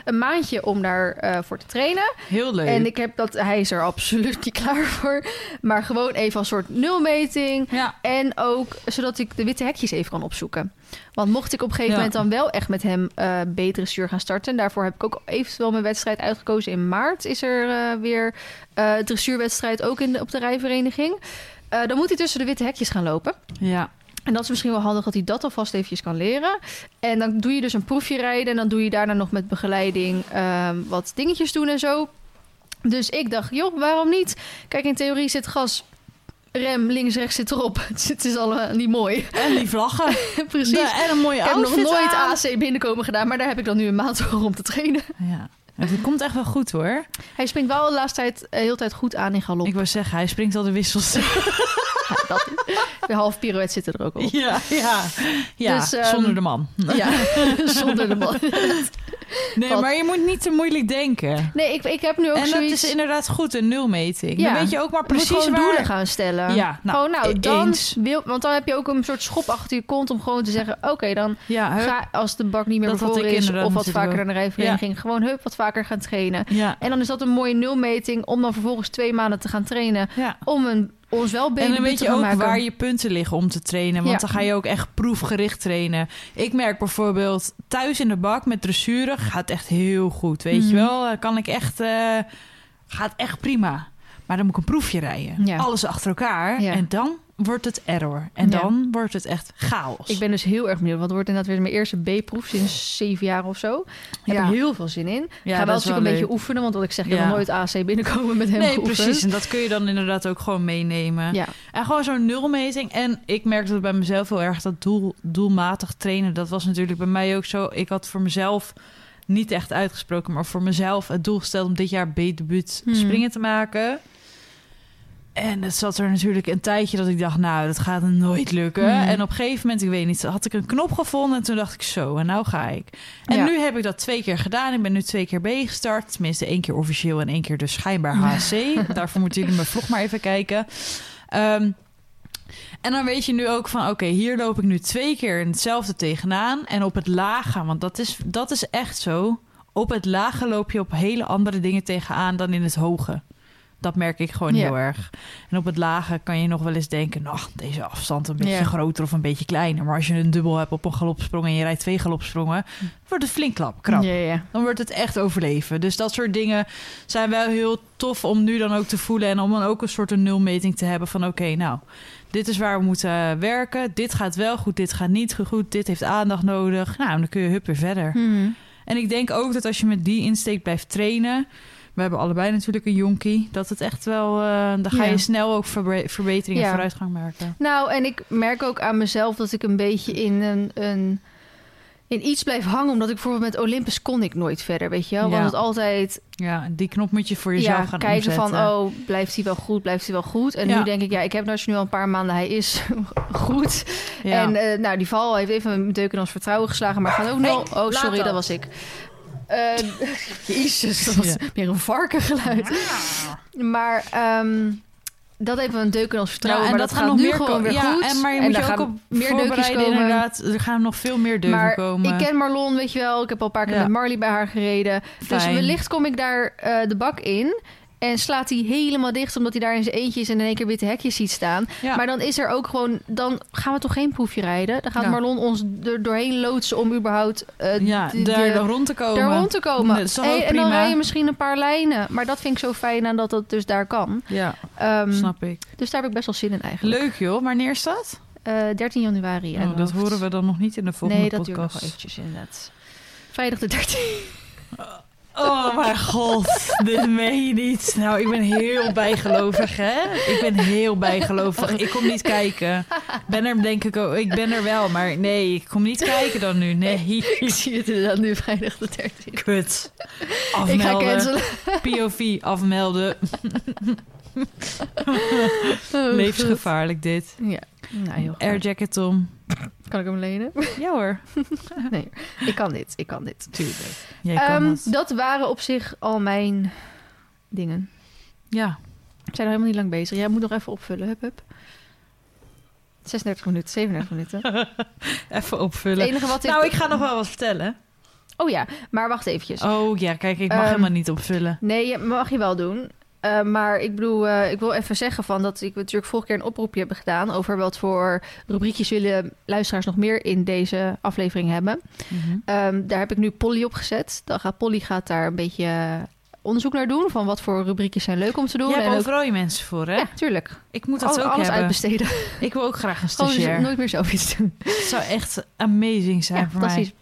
een maandje om daarvoor voor te trainen. Heel leuk. En ik heb dat, hij is er absoluut niet klaar voor. Maar gewoon even als soort nulmeting. Ja, En ook zodat ik de witte hekjes even kan opzoeken. Want mocht ik op een gegeven moment dan wel echt met hem eh betere stuur gaan starten. En daarvoor heb ik ook eventueel mijn wedstrijd uitgekozen. In maart is er eh, weer eh dressuurwedstrijd ook in de, op de rijvereniging. Eh, dan moet hij tussen de witte hekjes gaan lopen. ja. En dat is misschien wel handig dat hij dat alvast eventjes kan leren. En dan doe je dus een proefje rijden. En dan doe je daarna nog met begeleiding ehm, wat dingetjes doen en zo. Dus ik dacht, joh, waarom niet? Kijk, in theorie zit gas, rem, links, rechts zit erop. Het is allemaal niet mooi. En die vlaggen. Precies. Ja, en een mooie ik heb nog nooit aan. AC binnenkomen gedaan. Maar daar heb ik dan nu een maand voor om te trainen. Ja. Het komt echt wel goed hoor. Hij springt wel de laatste tijd eh, heel tijd goed aan in galop. Ik wou zeggen, hij springt al de wissels. Ja, dat, de half pirouette zitten er ook op. ja, ja. ja Dus, ehm, zonder de man. Ja, zonder de man. Nee, Wat? maar je moet niet te moeilijk denken. Nee, ik, ik heb nu ook En dat zoiets... is inderdaad goed, een nulmeting. Ja. Dan weet je ook maar precies gewoon waar... doelen gaan stellen. Ja, nou, gewoon, nou, e- dan eens. wil, want dan heb je ook een soort schop achter je kont om gewoon te zeggen: Oké, dan Ja, hup. ga als de bak niet meer Dat bevroren ik is, of wat vaker naar de rijvereniging, gewoon hup, wat vaker gaan trainen. ja, En dan is dat een mooie nulmeting om dan vervolgens twee maanden te gaan trainen ja. om een, ons wel En beter dan weet je ook maken. waar je punten liggen om te trainen. Want Ja. dan ga je ook echt proefgericht trainen. Ik merk bijvoorbeeld thuis in de bak met dressuren gaat echt heel goed. Weet je Mhm. wel, kan ik echt... eh, gaat echt prima. Maar dan moet ik een proefje rijden. Ja. Alles achter elkaar. Ja. En dan wordt het error. En Ja. dan wordt het echt chaos. Ik ben dus heel erg benieuwd. Want het wordt inderdaad weer mijn eerste B-proef sinds zeven jaar of zo. Ik heb er heel veel zin in. ja, ga wel natuurlijk een beetje oefenen. Want wat ik zeg, ik Ja. nooit AC binnenkomen met hem Nee, geoefend. precies. En dat kun je dan inderdaad ook gewoon meenemen. Ja. En gewoon zo'n nulmeting. En ik merkte dat bij mezelf heel erg dat doel, doelmatig trainen. Dat was natuurlijk bij mij ook zo. Ik had voor mezelf niet echt uitgesproken, maar voor mezelf het doel gesteld om dit jaar B-debuut Hmm. springen te maken. En het zat er natuurlijk een tijdje dat ik dacht, nou, dat gaat nooit lukken. Hmm. En op een gegeven moment, ik weet niet, had ik een knop gevonden en toen dacht ik zo, en nou ga ik. En Ja. nu heb ik dat twee keer gedaan. Ik ben nu twee keer B gestart. Tenminste, één keer officieel en één keer dus schijnbaar HC. Daarvoor moeten jullie mijn vlog maar even kijken. Ehm, en dan weet je nu ook van, oké, hier loop ik nu twee keer in hetzelfde tegenaan. En op het lage, want dat is, dat is echt zo. Op het lage loop je op hele andere dingen tegenaan dan in het hoge. Dat merk ik gewoon Ja. heel erg. En op het lage kan je nog wel eens denken... nou, deze afstand een beetje Ja. groter of een beetje kleiner. Maar als je een dubbel hebt op een galopsprong... en je rijdt twee galopsprongen... wordt het flink klap, krap. Ja, ja. Dan wordt het echt overleven. Dus dat soort dingen zijn wel heel tof om nu dan ook te voelen... en om dan ook een soort een nulmeting te hebben van... oké, nou, dit is waar we moeten werken. Dit gaat wel goed, dit gaat niet goed. Dit heeft aandacht nodig. Nou, dan kun je hup weer verder. Mhm. En ik denk ook dat als je met die insteek blijft trainen... we hebben allebei natuurlijk een jonkie... dat het echt wel... eh, dan ga je Ja. snel ook verbe- verbetering en Ja. vooruitgang merken. Nou, en ik merk ook aan mezelf dat ik een beetje in een, een in iets blijf hangen. Omdat ik bijvoorbeeld met Olympus kon ik nooit verder, weet je wel. Ja. Want het altijd Ja, die knop moet je voor jezelf ja, gaan kijken omzetten. van, oh, blijft hij wel goed, blijft hij wel goed. En Ja. nu denk ik, ja, ik heb nou nu al een paar maanden, hij is goed. En eh, nou, die val heeft even mijn deuk in ons vertrouwen geslagen. Maar gaat ook nog... Oh, sorry, dat. dat was ik. Eh, Jezus, dat was Ja. meer een varkengeluid. Maar ehm, dat heeft een deuk in ons vertrouwen. Ja, en maar dat, dat, gaat gaat nog nu meer gewoon weer Ja, goed. en maar je en moet je ook op meer deukjes komen. inderdaad. Er gaan nog veel meer deuken Maar komen. ik ken Marlon, weet je wel. Ik heb al een paar keer Ja. met Marley bij haar gereden. Dus wellicht kom ik daar eh, de bak in. En slaat hij helemaal dicht omdat hij daar in zijn eentje is en in één keer witte hekjes ziet staan. Ja. Maar dan is er ook gewoon, dan gaan we toch geen proefje rijden. Dan gaat Ja. Marlon ons er doorheen loodsen om überhaupt eh, ja, de- daar rond te komen. daar rond te komen. Toch Hey, en dan rij je misschien een paar lijnen. Maar dat vind ik zo fijn aan dat dat dus daar kan. Ja, Ehm, snap ik. dus daar heb ik best wel zin in eigenlijk. Leuk joh, wanneer is dat? Eh, 13 januari. uit Oh, dat horen we dan nog niet in de volgende Nee, dat duurt nog podcast. eventjes inderdaad. Vrijdag de 13. Oh mijn god, dit meen je niet. Nou, ik ben heel bijgelovig, hè? Ik ben heel bijgelovig. Ik kom niet kijken. Ben er denk ik ook. Ik ben er wel, maar nee, ik kom niet kijken dan nu. Nee, Ik zie het inderdaad nu vrijdag de 13. kut. Ik ga Afmelden. cancelen. POV afmelden. Oh, Levensgevaarlijk dit. Ja, nou heel Air jacket om. Kan ik hem lenen? Ja hoor. Nee, ik kan dit. Ik kan dit. Tuurlijk. Jij kan Ehm, dat waren op zich al mijn dingen. Ja. We zijn nog helemaal niet lang bezig. Jij moet nog even opvullen. Hup, hup. 36 minuten, 37 minuten. Even Het opvullen. enige wat ik... Nou, ik ga nog wel wat vertellen. Oh ja, maar wacht eventjes. Oh ja, kijk, ik mag Ehm, helemaal niet opvullen. Nee, je- mag je wel doen. Eh, maar ik bedoel, eh, ik wil even zeggen van dat ik natuurlijk vorige keer een oproepje heb gedaan over wat voor rubriekjes willen luisteraars nog meer in deze aflevering hebben. Mhm. Ehm, daar heb ik nu Polly op gezet. Dan gaat Polly gaat daar een beetje eh, onderzoek naar doen van wat voor rubriekjes zijn leuk om te doen. Je hebt en ook- overal je mensen voor, hè? ja, tuurlijk. Ik moet dat Al- ook alles hebben. uitbesteden. Ik wil ook graag een Gewoon dus stagiair. nooit meer zelf iets doen. Het zou echt amazing zijn Ja, voor mij.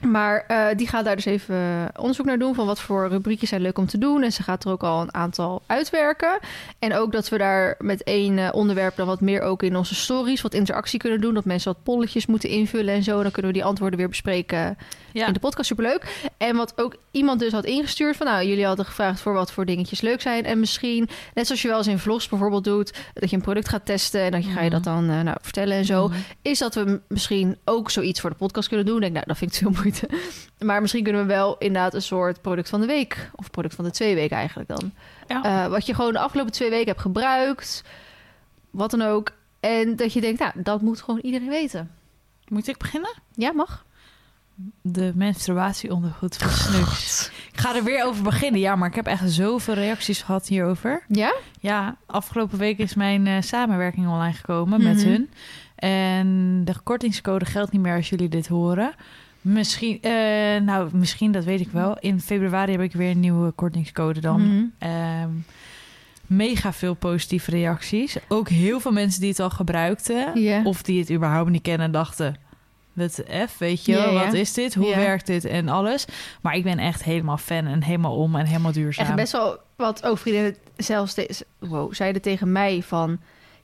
Maar eh, die gaat daar dus even onderzoek naar doen van wat voor rubriekjes zijn leuk om te doen. En ze gaat er ook al een aantal uitwerken. En ook dat we daar met één eh, onderwerp dan wat meer ook in onze stories wat interactie kunnen doen. Dat mensen wat polletjes moeten invullen en zo. Dan kunnen we die antwoorden weer bespreken Ja. in de podcast. Superleuk. En wat ook iemand dus had ingestuurd van nou, jullie hadden gevraagd voor wat voor dingetjes leuk zijn. En misschien, net zoals je wel eens in vlogs bijvoorbeeld doet, dat je een product gaat testen en dan ga je dat dan eh, nou, vertellen en zo Mhm. is dat we misschien ook zoiets voor de podcast kunnen doen. Denk, nou, dat vind ik te veel moeite. Maar misschien kunnen we wel inderdaad een soort product van de week... of product van de twee weken eigenlijk dan. Ja. Eh, wat je gewoon de afgelopen twee weken hebt gebruikt. Wat dan ook. En dat je denkt, nou, dat moet gewoon iedereen weten. Moet ik beginnen? Ja, mag. De menstruatieondergoed van Snux. Ik ga er weer over beginnen. Ja, maar ik heb echt zoveel reacties gehad hierover. Ja? Ja, afgelopen week is mijn eh, samenwerking online gekomen met Mhm. hun. En de kortingscode geldt niet meer als jullie dit horen. Misschien, eh, nou, misschien, dat weet ik wel. In februari heb ik weer een nieuwe kortingscode dan. Mhm. Ehm, mega veel positieve reacties. Ook heel veel mensen die het al gebruikten. Of die het überhaupt niet kennen en dachten... Wat F, weet je wat is dit? Hoe werkt dit? En alles. Maar ik ben echt helemaal fan en helemaal om en helemaal duurzaam. Echt best wel wat ook vriendinnen zelfs wow, zeiden tegen mij van...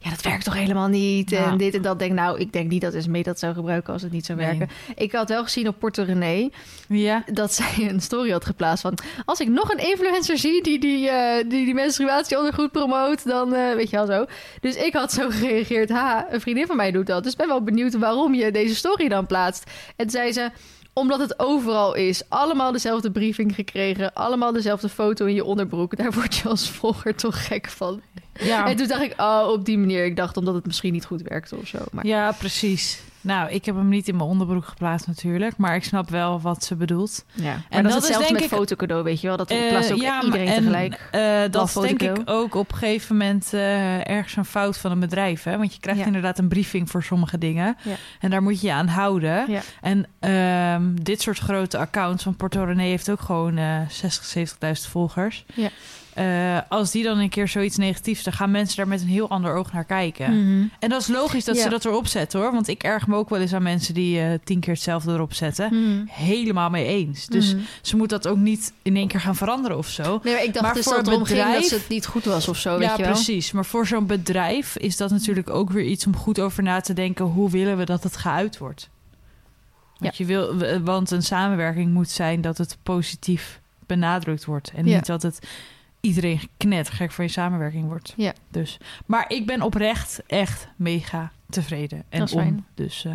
Ja, dat werkt toch helemaal niet? Ja. En dit en dat. Denk nou, ik denk niet dat Esmee dat zou gebruiken als het niet zou Nee. werken. Ik had wel gezien op Porto René Ja, dat zij een story had geplaatst van... als ik nog een influencer zie die die, eh, die, die menstruatieondergoed promoot... dan eh, weet je wel zo. Dus ik had zo gereageerd... ha, een vriendin van mij doet dat. Dus ik ben wel benieuwd waarom je deze story dan plaatst. En zei ze... Omdat het overal is. Allemaal dezelfde briefing gekregen. Allemaal dezelfde foto in je onderbroek. Daar word je als volger toch gek van. Ja. En toen dacht ik, oh, op die manier. Ik dacht omdat het misschien niet goed werkte of zo. Maar ja, precies. Nou, ik heb hem niet in mijn onderbroek geplaatst natuurlijk. Maar ik snap wel wat ze bedoelt. ja. En dat, dat is hetzelfde denk met ik- fotocadeau, weet je wel. Dat Eh, plaatst ook ja, iedereen en, tegelijk. eh, dat is denk ik ook op een gegeven moment eh, ergens een fout van een bedrijf. Hè? Want je krijgt Ja. inderdaad een briefing voor sommige dingen. Ja. En daar moet je je aan houden. Ja. En ehm, dit soort grote accounts, van Porto René heeft ook gewoon eh 60, 70.000 volgers. Ja. Eh, als die dan een keer zoiets negatiefs, dan gaan mensen daar met een heel ander oog naar kijken. Mhm. En dat is logisch dat Ja. ze dat erop zetten hoor. Want ik erg me ook wel eens aan mensen die eh, tien keer hetzelfde erop zetten. Mhm. Helemaal mee eens. Dus Mhm. ze moet dat ook niet in één keer gaan veranderen of zo. Nee, maar ik dacht Maar dus voor dat het ging dat bedrijf- het niet goed was of zo, ja, weet je wel. precies. Maar voor zo'n bedrijf is dat natuurlijk ook weer iets om goed over na te denken. Hoe willen we dat het geuit wordt? Want, je wil, want een samenwerking moet zijn dat het positief benadrukt wordt. En Ja. niet dat het iedereen knettergek van je samenwerking wordt. Ja. Dus, maar ik ben oprecht echt mega tevreden. En Dat is om. fijn. Dus eh,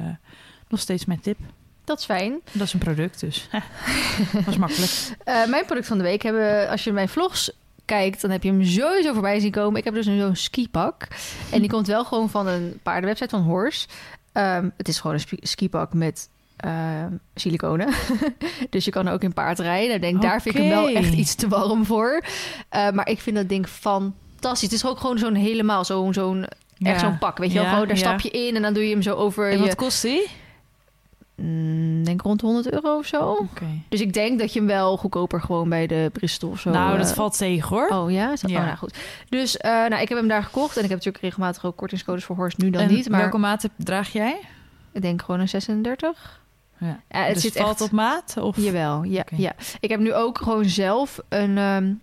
nog steeds mijn tip. Dat is fijn. Dat is een product, dus dat is makkelijk. Eh, mijn product van de week hebben, als je mijn vlogs kijkt, dan heb je hem sowieso voorbij zien komen. Ik heb dus een zo'n skipak. En die komt wel gewoon van een paardenwebsite van Horse. Ehm, het is gewoon een skipak met ehm siliconen. dus je kan ook in paard rijden. Ik denk, daar vind ik hem wel echt iets te warm voor. Eh, maar ik vind dat ding fantastisch. Het is ook gewoon zo'n helemaal zo'n zo'n echt zo'n pak, weet je wel. Ja, Gewoon, daar ja. stap je in en dan doe je hem zo over En je... wat kost die? Mm, denk rond de 100 euro of zo. Dus ik denk dat je hem wel goedkoper gewoon bij de Bristol of zo... Nou, eh, dat valt tegen hoor. Oh ja? Is dat... Ja. Oh, nou goed. Dus eh, nou, ik heb hem daar gekocht. En ik heb natuurlijk regelmatig ook kortingscodes voor Horst. Nu dan en niet. Maar welke maat draag jij? ik denk gewoon een 36. Ja. Ja, het dus zit valt echt... op maat? Of? Jawel, ja, ja. Ik heb nu ook gewoon zelf een, ehm,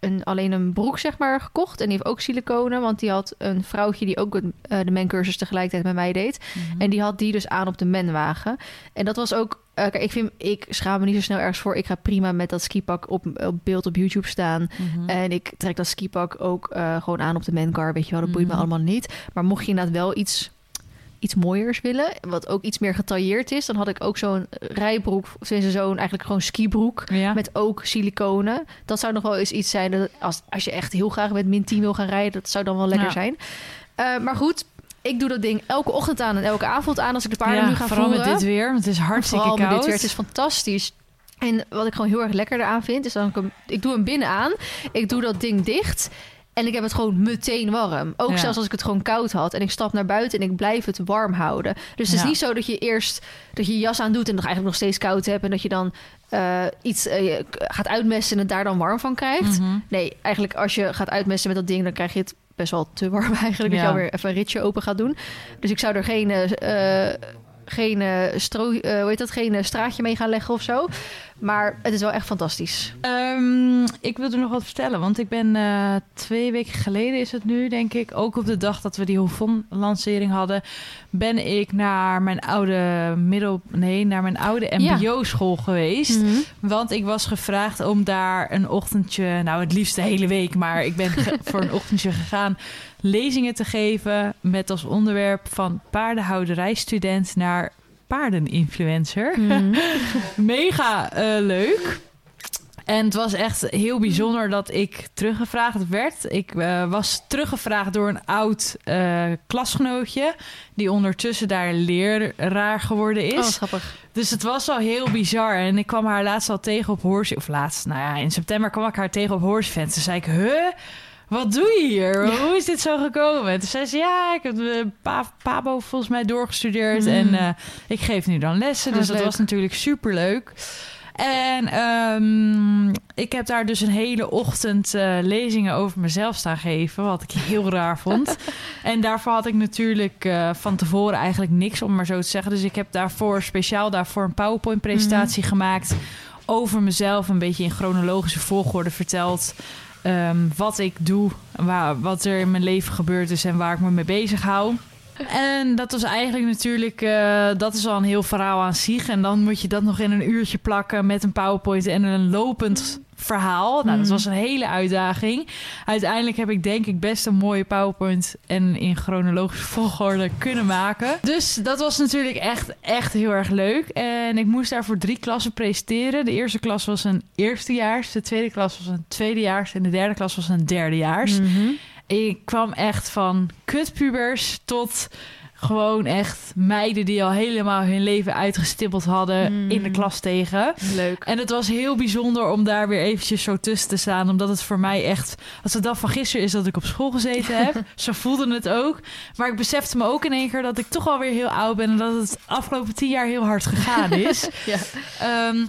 een, alleen een broek zeg maar gekocht. En die heeft ook siliconen. Want die had een vrouwtje die ook een, eh, de mencursus tegelijkertijd met mij deed. Mhm. En die had die dus aan op de menwagen. En dat was ook... eh, kijk, ik, vind, ik schaam me niet zo snel ergens voor. Ik ga prima met dat skipak op, op beeld op YouTube staan. Mhm. En ik trek dat skipak ook eh, gewoon aan op de mancar. Weet je wel, dat boeit me Mhm. allemaal niet. Maar mocht je inderdaad wel iets, iets mooiers willen... wat ook iets meer getailleerd is... dan had ik ook zo'n rijbroek... of zo'n eigenlijk gewoon skibroek... ja. met ook siliconen. Dat zou nog wel eens iets zijn... Dat als, als je echt heel graag met min 10 wil gaan rijden... dat zou dan wel lekker Ja. zijn. Eh, maar goed, ik doe dat ding elke ochtend aan... en elke avond aan als ik de paarden Ja, nu ga vooral voeren. met dit weer, want het is hartstikke Vooral met koud. dit weer. Het is fantastisch. En wat ik gewoon heel erg lekker eraan vind, is dat ik hem... Ik doe hem binnenaan. Ik doe dat ding dicht. En ik heb het gewoon meteen warm. Ook Ja. zelfs als ik het gewoon koud had. En ik stap naar buiten en ik blijf het warm houden. Dus het is niet zo dat je eerst dat je je jas aan doet... en dan eigenlijk nog steeds koud hebt... en dat je dan eh, iets eh, gaat uitmesten en het daar dan warm van krijgt. Mhm. Nee, eigenlijk als je gaat uitmesten met dat ding... dan krijg je het best wel te warm eigenlijk. Dat je alweer even een ritje open gaat doen. Dus ik zou er geen, eh, geen, eh, stro, eh, hoe heet dat? geen eh, straatje mee gaan leggen of zo. Maar het is wel echt fantastisch. Ehm, ik wilde nog wat vertellen, want ik ben twee weken geleden is het nu, denk ik, ook op de dag dat we die Hoffon-lancering hadden, ben ik naar mijn oude middel, nee, naar mijn oude Ja. MBO-school geweest. Want ik was gevraagd om daar een ochtendje, nou het liefst de hele week, maar ik ben voor een ochtendje gegaan lezingen te geven met als onderwerp van paardenhouderijstudent naar paardeninfluencer. Mhm. Mega eh, leuk. En het was echt heel bijzonder dat ik teruggevraagd werd. Ik eh, was teruggevraagd door een oud eh, klasgenootje... die ondertussen daar leraar geworden Oh, is. grappig. Dus het was al heel bizar. En ik kwam haar laatst al tegen op Horse... Of laatst, nou ja, in september kwam ik haar tegen op Horsefans. Toen zei ik, huh? Wat doe je hier? Ja. Hoe is dit zo gekomen? En toen zei ze, ja, ik heb de Pa- Pabo volgens mij doorgestudeerd. Mm. En eh, ik geef nu dan lessen. Oh, dus dat was natuurlijk superleuk. En ehm, ik heb daar dus een hele ochtend eh, lezingen over mezelf staan geven, wat ik heel raar vond. en daarvoor had ik natuurlijk van tevoren eigenlijk niks, om maar zo te zeggen. Dus ik heb daarvoor speciaal daarvoor een PowerPoint-presentatie Mhm. gemaakt over mezelf, een beetje in chronologische volgorde verteld. Ehm, wat ik doe, waar, wat er in mijn leven gebeurd is en waar ik me mee bezig hou. En dat was eigenlijk natuurlijk, eh, dat is al een heel verhaal aan zich. En dan moet je dat nog in een uurtje plakken met een PowerPoint en een lopend verhaal. Nou, dat Mhm. was een hele uitdaging. Uiteindelijk heb ik denk ik best een mooie PowerPoint en in chronologische volgorde kunnen maken. Dus dat was natuurlijk echt, echt heel erg leuk. En ik moest daar voor drie klassen presenteren. De eerste klas was een eerstejaars, de tweede klas was een tweedejaars en de derde klas was een derdejaars. Mhm. Ik kwam echt van kutpubers tot gewoon echt meiden die al helemaal hun leven uitgestippeld hadden Mm. in de klas tegen. Leuk. En het was heel bijzonder om daar weer eventjes zo tussen te staan. Omdat het voor mij echt... Als de dag van gisteren is dat ik op school gezeten heb. zo voelde het ook. Maar ik besefte me ook in één keer dat ik toch alweer heel oud ben. En dat het afgelopen tien jaar heel hard gegaan is. Ja. Ehm,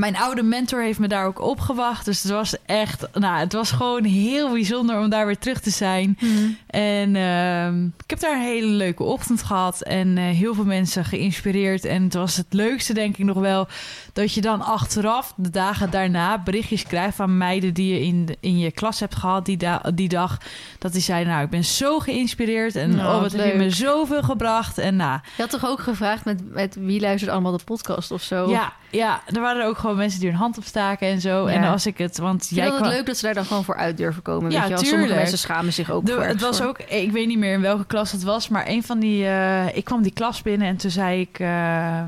mijn oude mentor heeft me daar ook opgewacht. Dus het was echt... Nou, het was gewoon heel bijzonder om daar weer terug te zijn. Mhm. En ehm, ik heb daar een hele leuke ochtend gehad en eh, heel veel mensen geïnspireerd. En het was het leukste, denk ik nog wel, dat je dan achteraf, de dagen daarna, berichtjes krijgt van meiden die je in, in je klas hebt gehad die, da- die dag. Dat die zeiden, nou, ik ben zo geïnspireerd en Nou, oh, wat heb je me zoveel gebracht. En nou, Je had toch ook gevraagd met, met wie luistert allemaal de podcast of zo? ja, ja, er waren ook gewoon mensen die hun hand opstaken en zo. Ja. En als ik het, want Ik jij het kwam- leuk dat ze daar dan gewoon voor uit durven komen. Ja, weet je wel? Sommige mensen schamen zich ook De- voor het was voor. ook, ik weet niet meer in welke klas het was, maar een van die, eh, ik kwam die klas binnen en toen zei ik, eh,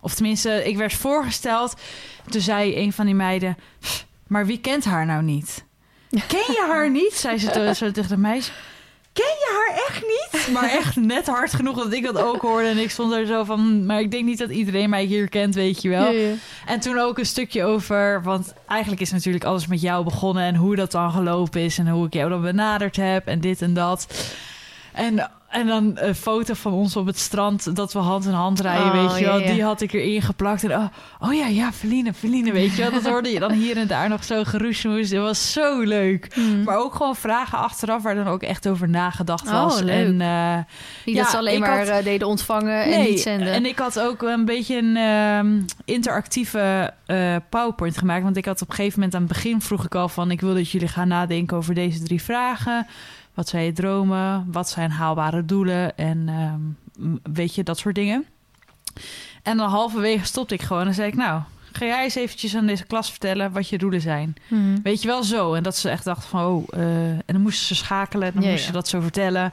of tenminste, ik werd voorgesteld. Toen zei een van die meiden, "Pff, maar wie kent haar nou niet? Ken je haar niet? zei ze to- zo tegen de meisje. Ken je haar echt niet? Maar echt net hard genoeg dat ik dat ook hoorde. En ik stond er zo van, "Hm, maar ik denk niet dat iedereen mij hier kent, weet je wel. Ja, ja. En toen ook een stukje over, want eigenlijk is natuurlijk alles met jou begonnen en hoe dat dan gelopen is en hoe ik jou dan benaderd heb en dit en dat. En, en dan een foto van ons op het strand dat we hand in hand rijden, Oh, weet je wel. ja. Die had ik erin geplakt. En oh, oh ja, ja, Feline, Feline, weet je wel. Dat hoorde je dan hier en daar nog zo geroesmoes. Het was zo leuk. Mhm. Maar ook gewoon vragen achteraf waar dan ook echt over nagedacht Oh, was. leuk. En eh, Niet Ja, dat ze alleen maar had- eh, deden ontvangen en niet zenden. en ik had ook een beetje een ehm, interactieve eh, PowerPoint gemaakt. Want ik had op een gegeven moment aan het begin vroeg ik al van... ik wil dat jullie gaan nadenken over deze drie vragen. Wat zijn je dromen? Wat zijn haalbare doelen? En ehm, weet je, dat soort dingen. En dan halverwege stopte ik gewoon en zei ik... nou, ga jij eens eventjes aan deze klas vertellen wat je doelen zijn. Mhm. Weet je wel zo. En dat ze echt dachten van, oh, eh, en dan moesten ze schakelen. En dan Ja, moesten ze ja. dat zo vertellen.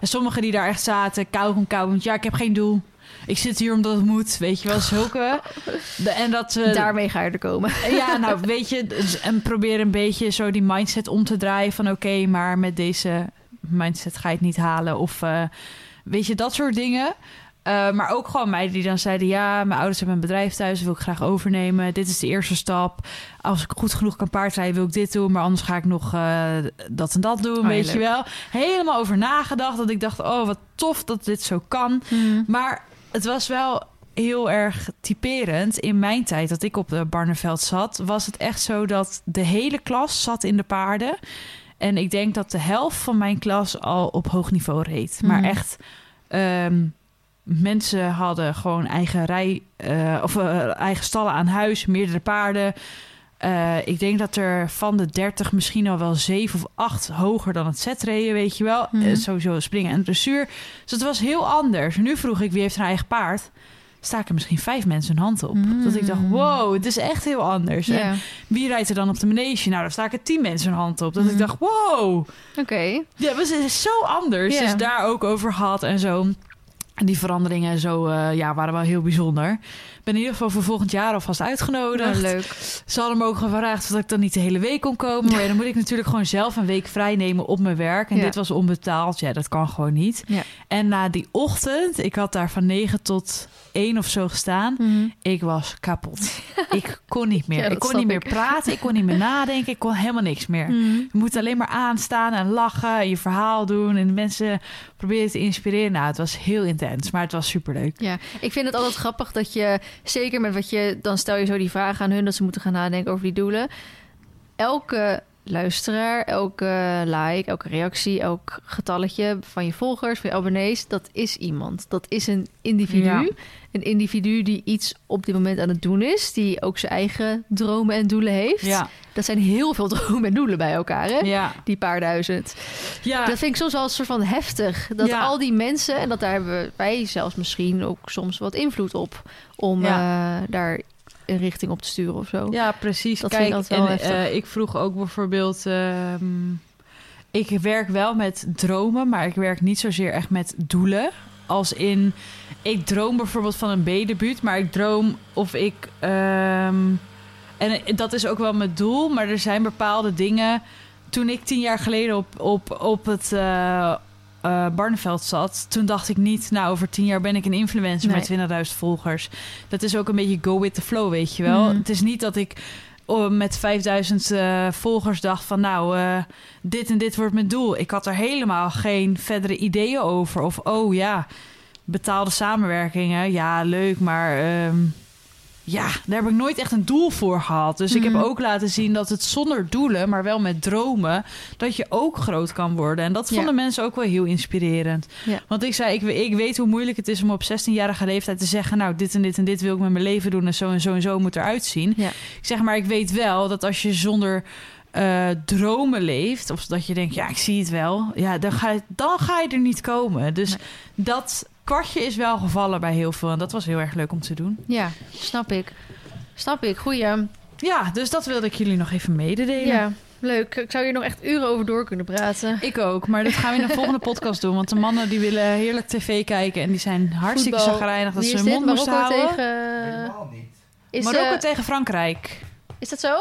En sommigen die daar echt zaten, kauwgom, kauwgom. Ja, ik heb geen doel. Ik zit hier omdat het moet. Weet je wel, zulke. De, en dat... eh, Daarmee ga je er komen. ja, nou, weet je, dus- en probeer een beetje zo die mindset om te draaien van oké, maar met deze mindset ga je het niet halen. Of eh, weet je, dat soort dingen. Eh, maar ook gewoon meiden die dan zeiden: Ja, mijn ouders hebben een bedrijf thuis, wil ik graag overnemen. Dit is de eerste stap. Als ik goed genoeg kan paardrijden, wil ik dit doen. Maar anders ga ik nog dat en dat doen. ja, weet je wel. Helemaal over nagedacht. Dat ik dacht: Oh, wat tof dat dit zo kan. Mhm. Maar het was wel heel erg typerend. In mijn tijd dat ik op de Barneveld zat, was het echt zo dat de hele klas zat in de paarden. En ik denk dat de helft van mijn klas al op hoog niveau reed. Maar Mhm. echt, ehm, mensen hadden gewoon eigen rij eh, of eh, eigen stallen aan huis, meerdere paarden. Eh, ik denk dat er van de 30 misschien al wel 7 of 8 hoger dan het zetreden, weet je wel. Mhm. Eh, sowieso springen en dressuur. Dus het was heel anders. Nu vroeg ik wie heeft een eigen paard. Staken misschien vijf mensen hun hand op. Mm. Dat ik dacht, wow, het is echt heel anders. En wie rijdt er dan op de manege? Nou, daar staken tien mensen hun hand op. Dat ik Mhm. dacht, wow, oké. ja, het is zo anders. Dus daar ook over gehad en zo. En die veranderingen en zo eh, ja, waren wel heel bijzonder. Ik ben in ieder geval voor volgend jaar alvast uitgenodigd. Leuk. Ze hadden me ook gevraagd of ik dan niet de hele week kon komen. Maar ja, dan moet ik natuurlijk gewoon zelf een week vrij nemen op mijn werk. En Ja. dit was onbetaald. Ja, dat kan gewoon niet. Ja. En na die ochtend, ik had daar van 9 tot 1 of zo gestaan. Mhm. Ik was kapot. ik kon niet meer. Ja, ik kon niet meer ik. praten. Ik kon niet meer nadenken. Ik kon helemaal niks meer. Mhm. Je moet alleen maar aanstaan en lachen en je verhaal doen en mensen proberen te inspireren. Nou, het was heel intens. Maar het was superleuk. Ja, ik vind het altijd grappig dat je, zeker met wat je, dan stel je zo die vraag aan hun dat ze moeten gaan nadenken over die doelen. Elke luisteraar, elke like, elke reactie, elk getalletje van je volgers, van je abonnees, dat is iemand. Dat is een individu. Ja. Een individu die iets op dit moment aan het doen is, die ook zijn eigen dromen en doelen heeft. Ja, Dat zijn heel veel dromen en doelen bij elkaar, hè? ja. Die paar duizend. ja. Dat vind ik soms wel een soort van heftig. Dat Ja. al die mensen, en dat daar hebben wij zelfs misschien ook soms wat invloed op. Om eh, daar een richting op te sturen of zo. Ja, precies. Dat Kijk, altijd wel en, eh, ik vroeg ook bijvoorbeeld... ehm, ik werk wel met dromen, maar ik werk niet zozeer echt met doelen. Als in, ik droom bijvoorbeeld van een B-debuut, maar ik droom of ik... ehm, en dat is ook wel mijn doel, maar er zijn bepaalde dingen... Toen ik tien jaar geleden op, op, op het eh eh, Barneveld zat... toen dacht ik niet, nou, over tien jaar ben ik een influencer Nee. met 20.000 volgers. Dat is ook een beetje go with the flow, weet je wel. Mhm. Het is niet dat ik oh, met 5000 eh, volgers dacht van... nou, eh, dit en dit wordt mijn doel. Ik had er helemaal geen verdere ideeën over. Of, oh ja, betaalde samenwerkingen. Ja, leuk, maar... ehm, ja, daar heb ik nooit echt een doel voor gehad. Dus ik heb Mhm. ook laten zien dat het zonder doelen, maar wel met dromen, dat je ook groot kan worden. En dat Ja. vonden mensen ook wel heel inspirerend. Ja. Want ik zei, ik, ik weet hoe moeilijk het is om op 16-jarige leeftijd te zeggen, nou, dit en dit en dit wil ik met mijn leven doen en zo en zo en zo moet eruit zien. Ja. Ik zeg maar, ik weet wel dat als je zonder eh, dromen leeft, of dat je denkt, ja, ik zie het wel, ja, dan ga je, dan ga je er niet komen. Dus Nee. dat kwartje is wel gevallen bij heel veel en dat was heel erg leuk om te doen. Ja, snap ik. Snap ik. Goeie. Ja, dus dat wilde ik jullie nog even mededelen. Ja, leuk. Ik zou hier nog echt uren over door kunnen praten. Ik ook, maar dat gaan we in de volgende podcast doen. Want de mannen die willen heerlijk tv kijken... en die zijn hartstikke Voetbal. chagrijnig dat ze hun mond moesten Marokko houden. tegen... Helemaal niet. Is, Marokko eh, tegen Frankrijk. 0-0. is dat zo?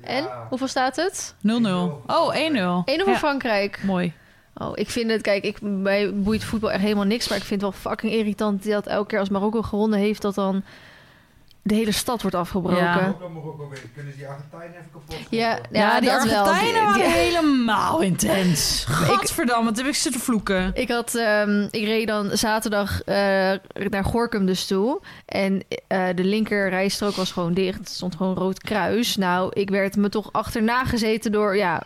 En? Ja. Hoeveel staat het? Oh, 1-0. 1 voor Ja, Frankrijk. Mooi. Oh, ik vind het, kijk, ik, mij boeit voetbal echt helemaal niks. Maar ik vind het wel fucking irritant dat elke keer als Marokko gewonnen heeft, dat dan de hele stad wordt afgebroken. Ja. Kunnen ze die Argentijnen even kapot ja? Ja, die. Argentijnen Die- die- waren helemaal intens. Gadverdamme, wat heb ik zitten vloeken. Ik, had, ehm, ik reed dan zaterdag eh, naar Gorkum dus toe. En eh, de linker rijstrook was gewoon dicht. Het stond gewoon rood kruis. Nou, ik werd me toch achterna gezeten door... Ja,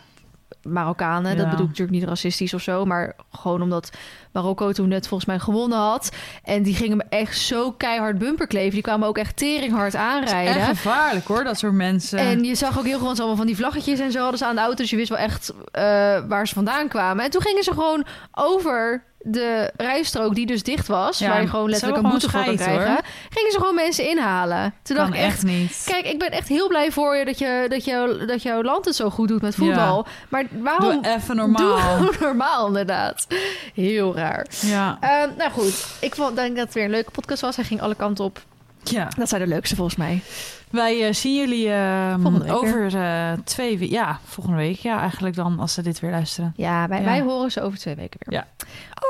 Marokkanen. Dat bedoel ik natuurlijk niet racistisch of zo. Maar gewoon omdat Marokko toen net volgens mij gewonnen had. En die gingen me echt zo keihard bumperkleven. Die kwamen ook echt teringhard aanrijden. Echt gevaarlijk hoor, dat soort mensen. En je zag ook heel gewoon allemaal van die vlaggetjes en zo hadden ze aan de auto. Dus je wist wel echt eh, waar ze vandaan kwamen. En toen gingen ze gewoon over de rijstrook die dus dicht was. Ja, waar je gewoon letterlijk een boete voor kan krijgen. hoor. Gingen ze gewoon mensen inhalen. Toen kan dacht ik echt... echt niet. Kijk, ik ben echt heel blij voor je dat, je, dat, jou, dat jouw land het zo goed doet met voetbal. Maar waarom... Doe even normaal. Doe normaal, inderdaad. Heel raar. Ja. Ehm, nou goed, ik vond, denk dat het weer een leuke podcast was. Hij ging alle kanten op. ja. Dat zijn de leukste volgens mij. Wij eh, zien jullie eh, week over eh, twee weken. Ja, volgende week. Ja, eigenlijk dan als ze dit weer luisteren. Ja, wij, Ja. wij horen ze over twee weken weer. Ja.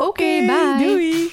Oké, bye. Doei.